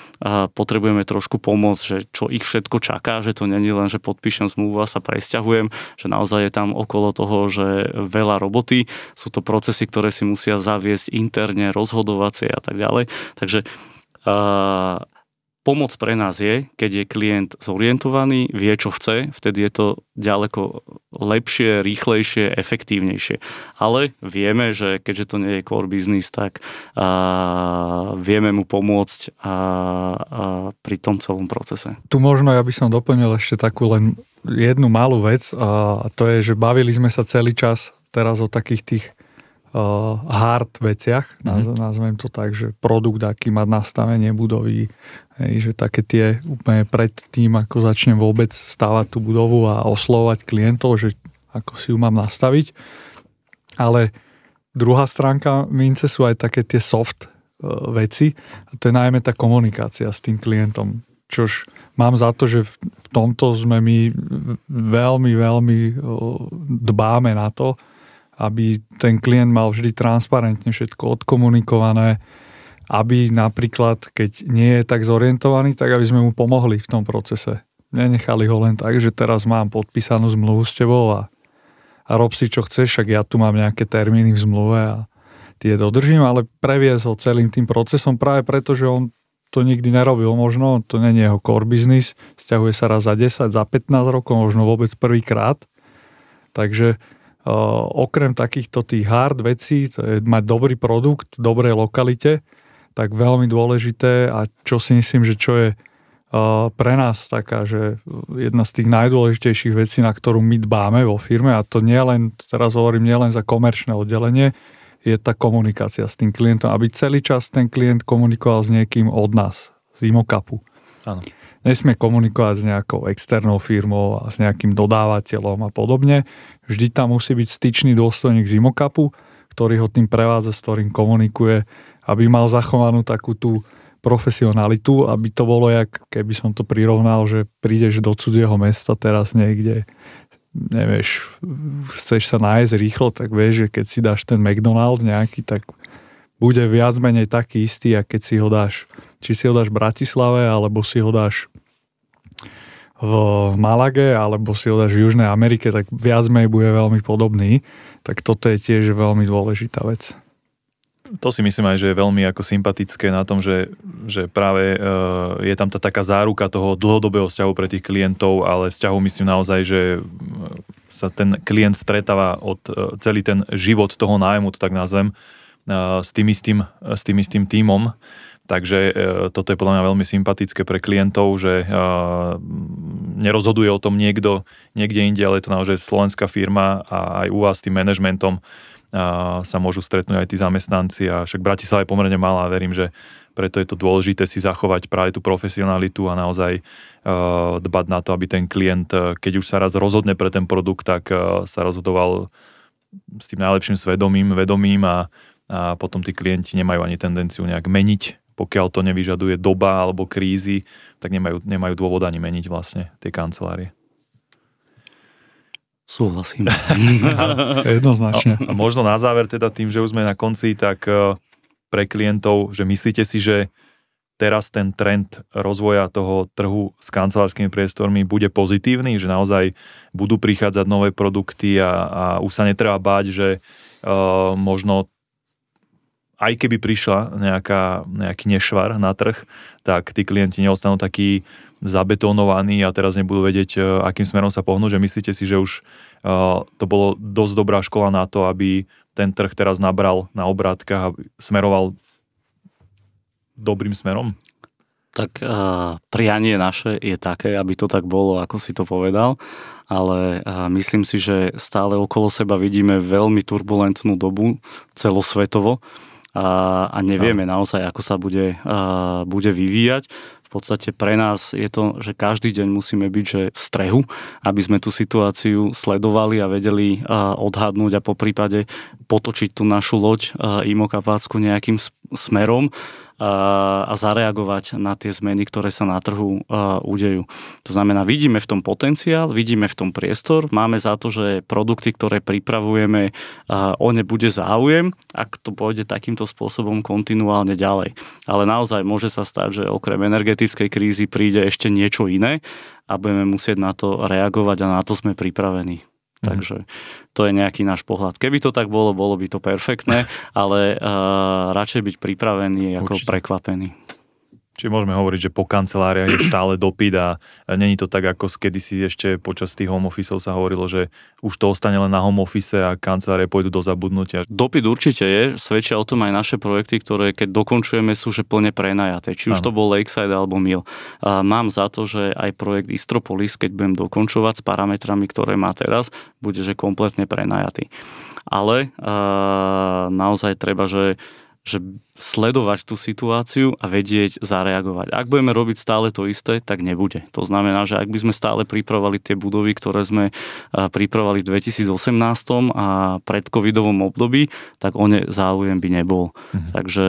potrebujeme trošku pomôcť, že čo ich všetko čaká, že to není len, že podpíšem zmluvu a sa presťahujem, že naozaj je tam okolo toho, že veľa roboty, sú to procesy, ktoré si musia zaviesť interne, rozhodovacie a tak ďalej. Takže uh, pomoc pre nás je, keď je klient zorientovaný, vie, čo chce, vtedy je to ďaleko lepšie, rýchlejšie, efektívnejšie. Ale vieme, že keďže to nie je core business, tak a, vieme mu pomôcť a, a, pri tom celom procese. Tu možno ja by som doplnil ešte takú len jednu malú vec a to je, že bavili sme sa celý čas teraz o takých tých hard veciach, mm-hmm. nazvem to tak, že produkt, aký má nastavenie budovy, hej, že také tie úplne pred tým, ako začnem vôbec stávať tú budovu a oslovať klientov, že ako si ju mám nastaviť. Ale druhá stránka mince sú aj také tie soft veci a to je najmä tá komunikácia s tým klientom. Čož mám za to, že v, tomto sme my veľmi, veľmi dbáme na to, aby ten klient mal vždy transparentne všetko odkomunikované, aby napríklad, keď nie je tak zorientovaný, tak aby sme mu pomohli v tom procese. Nenechali ho len tak, že teraz mám podpísanú zmluvu s tebou a, a rob si čo chceš, však ja tu mám nejaké termíny v zmluve a tie dodržím, ale previesť ho celým tým procesom práve preto, že on to nikdy nerobil možno, to nie je jeho core business, stiahuje sa raz za 10, za 15 rokov, možno vôbec prvýkrát. Takže okrem takýchto tých hard vecí, to je mať dobrý produkt v dobrej lokalite, tak veľmi dôležité a čo si myslím, že čo je pre nás taká, že jedna z tých najdôležitejších vecí, na ktorú my dbáme vo firme, a to nie len, teraz hovorím nielen za komerčné oddelenie, je tá komunikácia s tým klientom, aby celý čas ten klient komunikoval s niekým od nás, z Imokapu. Áno nesmie komunikovať s nejakou externou firmou a s nejakým dodávateľom a podobne. Vždy tam musí byť styčný dôstojník z Imokapu, ktorý ho tým prevádza, s ktorým komunikuje, aby mal zachovanú takú tú profesionalitu, aby to bolo, jak keby som to prirovnal, že prídeš do cudzieho mesta teraz niekde, nevieš, chceš sa nájsť rýchlo, tak vieš, že keď si dáš ten McDonald nejaký, tak bude viac menej taký istý, a keď si ho dáš, či si ho dáš v Bratislave, alebo si ho dáš v Malage alebo si ho dáš v Južnej Amerike, tak viac menej bude veľmi podobný. Tak toto je tiež veľmi dôležitá vec. To si myslím aj, že je veľmi ako sympatické na tom, že, že práve e, je tam tá taká záruka toho dlhodobého vzťahu pre tých klientov, ale vzťahu myslím naozaj, že e, sa ten klient stretáva od e, celý ten život toho nájmu, to tak nazvem, s tým istým, s tým istým tímom Takže e, toto je podľa mňa veľmi sympatické pre klientov, že e, nerozhoduje o tom niekto niekde inde, ale je to naozaj slovenská firma a aj u vás s tým manažmentom e, sa môžu stretnúť aj tí zamestnanci. A však Bratislava je pomerne malá a verím, že preto je to dôležité si zachovať práve tú profesionalitu a naozaj dbať na to, aby ten klient, keď už sa raz rozhodne pre ten produkt, tak sa rozhodoval s tým najlepším svedomím, vedomím a, a potom tí klienti nemajú ani tendenciu nejak meniť pokiaľ to nevyžaduje doba alebo krízy, tak nemajú, nemajú dôvod ani meniť vlastne tie kancelárie. Súhlasím. Jednoznačne. A, a možno na záver teda tým, že už sme na konci, tak e, pre klientov, že myslíte si, že teraz ten trend rozvoja toho trhu s kancelárskymi priestormi bude pozitívny, že naozaj budú prichádzať nové produkty a, a už sa netreba báť, že uh, možno aj keby prišla nejaká, nejaký nešvar na trh, tak tí klienti neostanú takí zabetonovaní a teraz nebudú vedieť, e, akým smerom sa pohnúť, že myslíte si, že už e, to bolo dosť dobrá škola na to, aby ten trh teraz nabral na obrátkach a smeroval dobrým smerom? Tak uh, prianie naše je také, aby to tak bolo, ako si to povedal, ale uh, myslím si, že stále okolo seba vidíme veľmi turbulentnú dobu celosvetovo a, a nevieme no. naozaj, ako sa bude, uh, bude vyvíjať. V podstate pre nás je to, že každý deň musíme byť že v strehu, aby sme tú situáciu sledovali a vedeli uh, odhadnúť a po prípade potočiť tú našu loď uh, Imo Kapácku nejakým smerom a zareagovať na tie zmeny, ktoré sa na trhu udejú. To znamená, vidíme v tom potenciál, vidíme v tom priestor, máme za to, že produkty, ktoré pripravujeme, o ne bude záujem, ak to pôjde takýmto spôsobom kontinuálne ďalej. Ale naozaj môže sa stať, že okrem energetickej krízy príde ešte niečo iné a budeme musieť na to reagovať a na to sme pripravení. Mhm. Takže to je nejaký náš pohľad. Keby to tak bolo, bolo by to perfektné, ale uh, radšej byť pripravený ako Určite. prekvapený. Čiže môžeme hovoriť, že po kanceláriách je stále dopyt a není to tak, ako kedysi ešte počas tých home officeov sa hovorilo, že už to ostane len na home office a kancelárie pôjdu do zabudnutia. Dopyt určite je, svedčia o tom aj naše projekty, ktoré keď dokončujeme sú že plne prenajaté, či už ano. to bol Lakeside alebo Mil. A mám za to, že aj projekt Istropolis, keď budem dokončovať s parametrami, ktoré má teraz, bude že kompletne prenajatý. Ale uh, naozaj treba, že že sledovať tú situáciu a vedieť zareagovať. Ak budeme robiť stále to isté, tak nebude. To znamená, že ak by sme stále pripravovali tie budovy, ktoré sme pripravovali v 2018 a pred covidovom období, tak o ne záujem by nebol. Mhm. Takže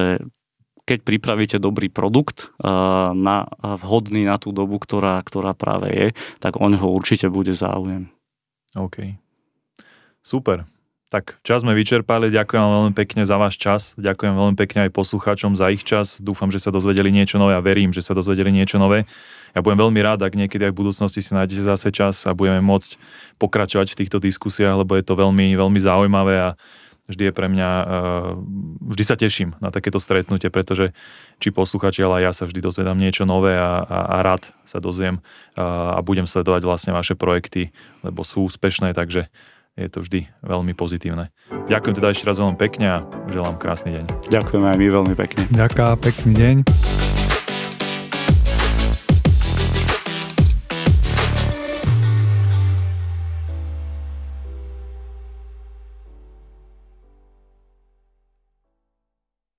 keď pripravíte dobrý produkt na, vhodný na tú dobu, ktorá, ktorá práve je, tak o neho určite bude záujem. OK. Super. Tak čas sme vyčerpali, ďakujem vám veľmi pekne za váš čas, ďakujem veľmi pekne aj poslucháčom za ich čas, dúfam, že sa dozvedeli niečo nové a verím, že sa dozvedeli niečo nové. Ja budem veľmi rád, ak niekedy aj v budúcnosti si nájdete zase čas a budeme môcť pokračovať v týchto diskusiách, lebo je to veľmi, veľmi zaujímavé a vždy je pre mňa, eh, vždy sa teším na takéto stretnutie, pretože či posluchači, ale ja sa vždy dozvedám niečo nové a, a, a rád sa dozviem eh, a budem sledovať vlastne vaše projekty, lebo sú úspešné, takže je to vždy veľmi pozitívne. Ďakujem teda ešte raz veľmi pekne a želám krásny deň. Ďakujem aj my veľmi pekne. Ďakujem, pekný deň.